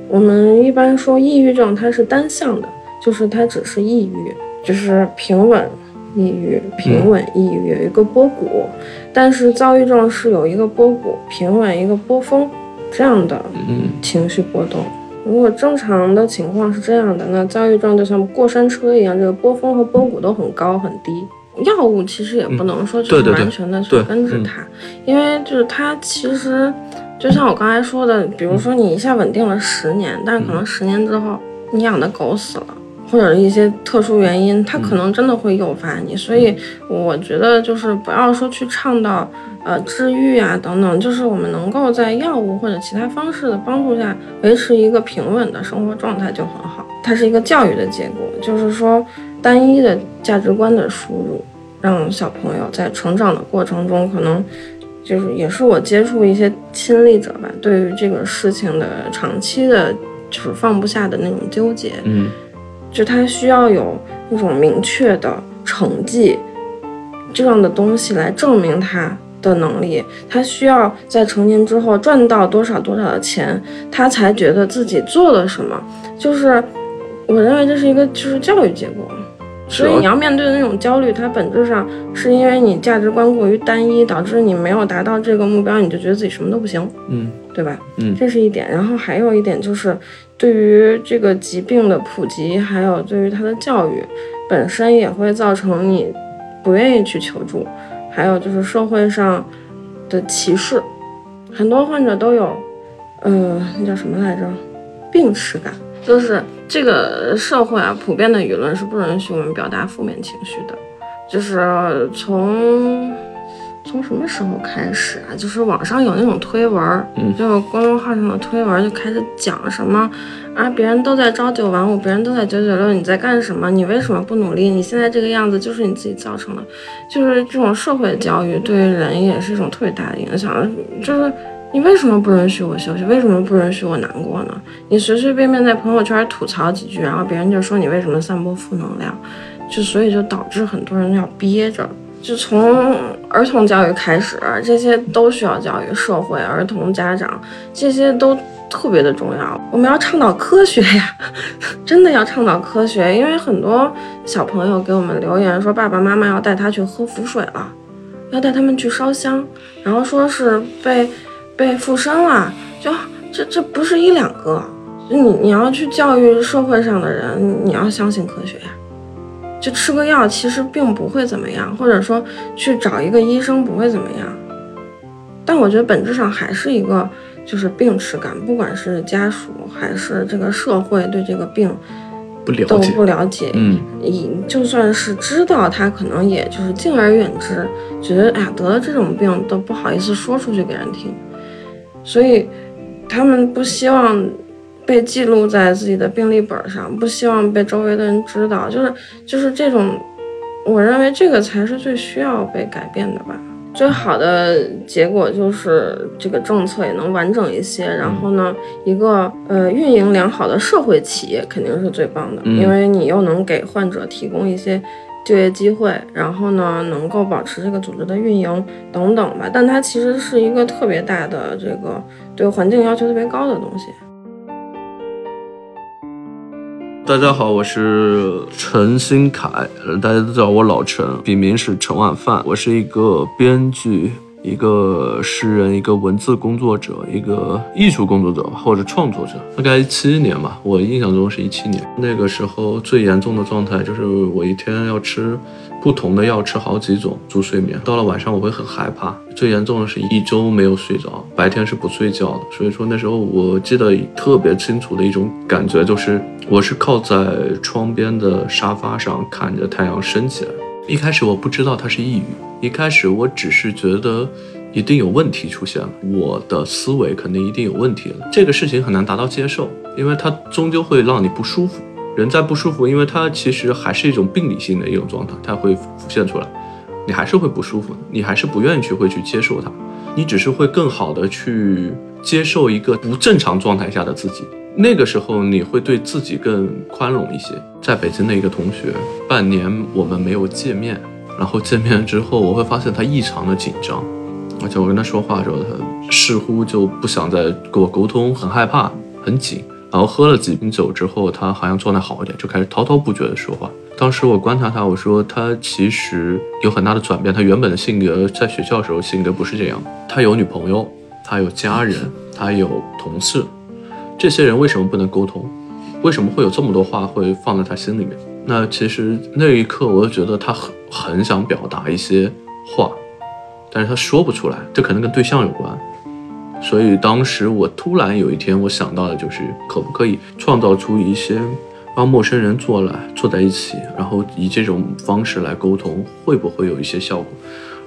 S6: 我们一般说抑郁症它是单向的，就是它只是抑郁，就是平稳抑郁、平稳抑郁有一个波谷。但是躁郁症是有一个波谷、平稳一个波峰这样的情绪波动。如果正常的情况是这样的，那躁郁症就像过山车一样，这个波峰和波谷都很高很低。药物其实也不能说就是完全的去根治它，因为就是它其实就像我刚才说的，比如说你一下稳定了十年，但是可能十年之后你养的狗死了。或者一些特殊原因，它可能真的会诱发你，所以我觉得就是不要说去倡导呃治愈啊等等，就是我们能够在药物或者其他方式的帮助下维持一个平稳的生活状态就很好。它是一个教育的结果，就是说单一的价值观的输入，让小朋友在成长的过程中，可能就是也是我接触一些亲历者吧，对于这个事情的长期的，就是放不下的那种纠结，
S4: 嗯
S6: 就他需要有那种明确的成绩这样的东西来证明他的能力，他需要在成年之后赚到多少多少的钱，他才觉得自己做了什么。就是我认为这是一个就是教育结果，所以你要面对的那种焦虑，它本质上是因为你价值观过于单一，导致你没有达到这个目标，你就觉得自己什么都不行，
S4: 嗯
S6: 对吧？
S4: 嗯
S6: 这是一点。然后还有一点就是，对于这个疾病的普及，还有对于它的教育本身，也会造成你不愿意去求助。还有就是社会上的歧视，很多患者都有，呃，那叫什么来着？病耻感，就是这个社会啊，普遍的舆论是不允许我们表达负面情绪的，就是从。从什么时候开始啊？就是网上有那种推文儿，
S4: 嗯
S6: 就公众号上的推文儿就开始讲什么啊，别人都在朝九晚五，别人都在九九六，你在干什么？你为什么不努力？你现在这个样子就是你自己造成的。就是这种社会教育对人也是一种特别大的影响，就是你为什么不允许我休息？为什么不允许我难过呢？你随随便便在朋友圈吐槽几句，然后别人就说你为什么散播负能量，就所以就导致很多人要憋着。就从儿童教育开始，这些都需要教育，社会、儿童、家长这些都特别的重要。我们要倡导科学呀，真的要倡导科学，因为很多小朋友给我们留言说，爸爸妈妈要带他去喝符水了，要带他们去烧香，然后说是被被附身了，就这这不是一两个，你你要去教育社会上的人，你要相信科学呀。就吃个药其实并不会怎么样，或者说去找一个医生不会怎么样。但我觉得本质上还是一个就是病耻感，不管是家属还是这个社会对这个病都
S4: 不了解
S6: 不了解，
S4: 嗯
S6: 你就算是知道，他可能也就是敬而远之，觉得哎呀得了这种病都不好意思说出去给人听，所以他们不希望被记录在自己的病历本上，不希望被周围的人知道，就是就是这种，我认为这个才是最需要被改变的吧。最好的结果就是这个政策也能完整一些，然后呢，一个呃运营良好的社会企业肯定是最棒的，
S4: 嗯
S6: 因为你又能给患者提供一些就业机会，然后呢能够保持这个组织的运营等等吧。但它其实是一个特别大的这个对环境要求特别高的东西。
S4: 大家好，我是陈新凯，大家都叫我老陈，笔名是陈晚饭。我是一个编剧，一个诗人，一个文字工作者，一个艺术工作者，或者创作者。大概一七年吧，我印象中是一七年。那个时候最严重的状态就是我一天要吃不同的药，吃好几种助睡眠。到了晚上我会很害怕，最严重的是一周没有睡着，白天是不睡觉的。所以说那时候我记得特别清楚的一种感觉就是，我是靠在窗边的沙发上看着太阳升起来。一开始我不知道它是抑郁，一开始我只是觉得一定有问题出现了，我的思维肯定一定有问题了。这个事情很难达到接受，因为它终究会让你不舒服。人在不舒服，因为它其实还是一种病理性的一种状态，它会浮现出来，你还是会不舒服，你还是不愿意去会去接受它，你只是会更好的去接受一个不正常状态下的自己。那个时候你会对自己更宽容一些。在北京的一个同学，半年我们没有见面，然后见面之后，我会发现他异常的紧张，而且我跟他说话的时候，他似乎就不想再跟我沟通，很害怕，很紧。然后喝了几瓶酒之后，他好像状态好一点，就开始滔滔不绝的说话。当时我观察他，我说他其实有很大的转变，他原本的性格在学校的时候性格不是这样，他有女朋友，他有家人，他有同事，这些人为什么不能沟通？为什么会有这么多话会放在他心里面？那其实那一刻，我就觉得他很很想表达一些话，但是他说不出来，这可能跟对象有关。所以当时我突然有一天，我想到的就是可不可以创造出一些让陌生人坐来坐在一起，然后以这种方式来沟通，会不会有一些效果？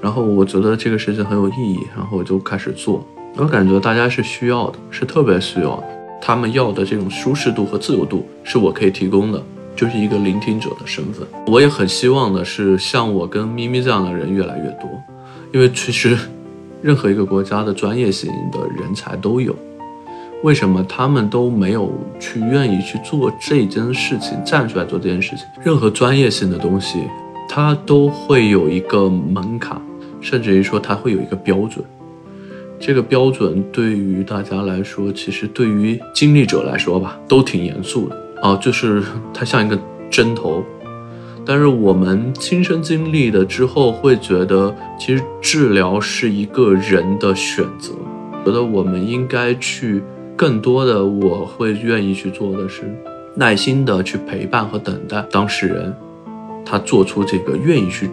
S4: 然后我觉得这个事情很有意义，然后我就开始做。我感觉大家是需要的，是特别需要的。他们要的这种舒适度和自由度是我可以提供的，就是一个聆听者的身份。我也很希望的是，像我跟咪咪这样的人越来越多，因为其实。任何一个国家的专业型的人才都有，为什么他们都没有去愿意去做这件事情，站出来做这件事情？任何专业性的东西，它都会有一个门槛，甚至于说它会有一个标准。这个标准对于大家来说，其实对于经历者来说吧，都挺严肃的啊，就是它像一个针头。但是我们亲身经历的之后，会觉得其实治疗是一个人的选择。觉得我们应该去更多的，我会愿意去做的是耐心的去陪伴和等待当事人，他做出这个愿意去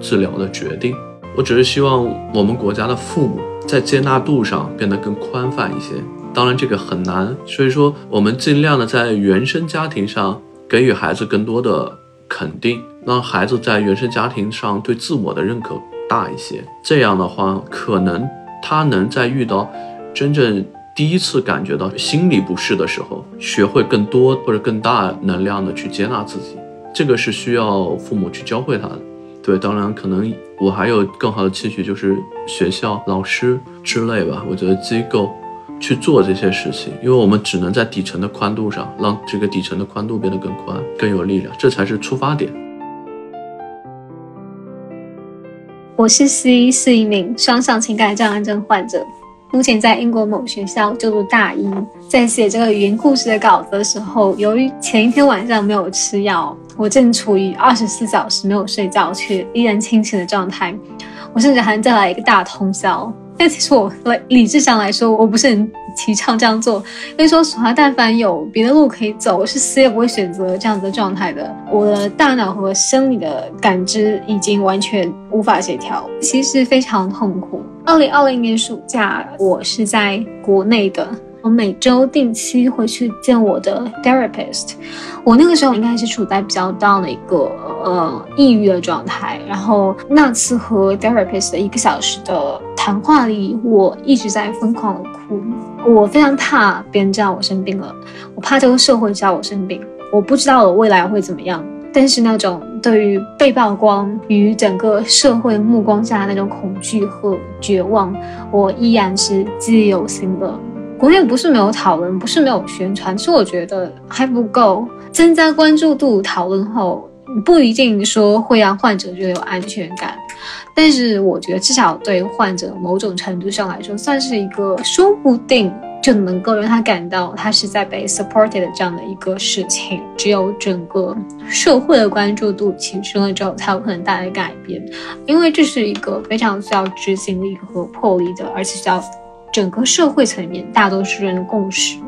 S4: 治疗的决定。我只是希望我们国家的父母在接纳度上变得更宽泛一些。当然这个很难，所以说我们尽量的在原生家庭上给予孩子更多的。肯定让孩子在原生家庭上对自我的认可大一些，这样的话，可能他能在遇到真正第一次感觉到心理不适的时候，学会更多或者更大能量的去接纳自己。这个是需要父母去教会他的。对，当然可能我还有更好的期许，就是学校老师之类吧。我觉得机构。去做这些事情，因为我们只能在底层的宽度上，让这个底层的宽度变得更宽、更有力量，这才是出发点。
S7: 我是 C，是一名双向情感障碍症患者，目前在英国某学校就读大一。在写这个语言故事的稿子的时候，由于前一天晚上没有吃药，我正处于二十四小时没有睡觉却依然清醒的状态。我甚至还再来一个大通宵。但其实我来理智上来说，我不是很提倡这样做。因为说实话，但凡有别的路可以走，我是死也不会选择这样子的状态的。我的大脑和生理的感知已经完全无法协调，其实非常痛苦。二零二零年暑假，我是在国内的。我每周定期会去见我的 therapist。我那个时候应该是处在比较 down 的一个呃抑郁的状态。然后那次和 therapist 的一个小时的谈话里，我一直在疯狂的哭。我非常怕别人知道我生病了，我怕这个社会知道我生病。我不知道我未来会怎么样，但是那种对于被曝光与整个社会目光下的那种恐惧和绝望，我依然是记忆犹新的。国内不是没有讨论，不是没有宣传，是我觉得还不够。增加关注度，讨论后不一定说会让患者觉得有安全感，但是我觉得至少对患者某种程度上来说，算是一个说不定就能够让他感到他是在被 supported 的这样的一个事情。只有整个社会的关注度提升了之后，才有可能带来改变，因为这是一个非常需要执行力和魄力的，而且需要。整个社会层面，大多数人的共识，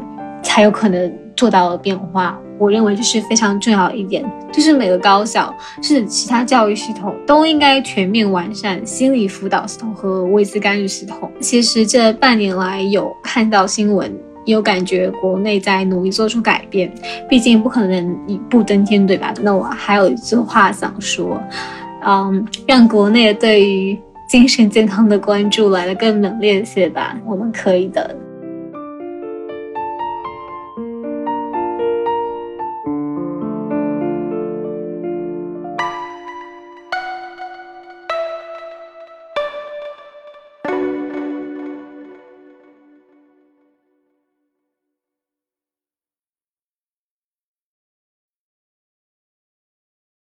S7: 才有可能做到了变化。我认为这是非常重要一点，就是每个高校，甚至其他教育系统，都应该全面完善心理辅导系统和危机干预系统。其实这半年来有看到新闻，有感觉国内在努力做出改变。毕竟不可能一步登天，对吧？那我还有一句话想说，嗯，让国内对于。精神健康的关注来的更猛烈些吧，我们可以的。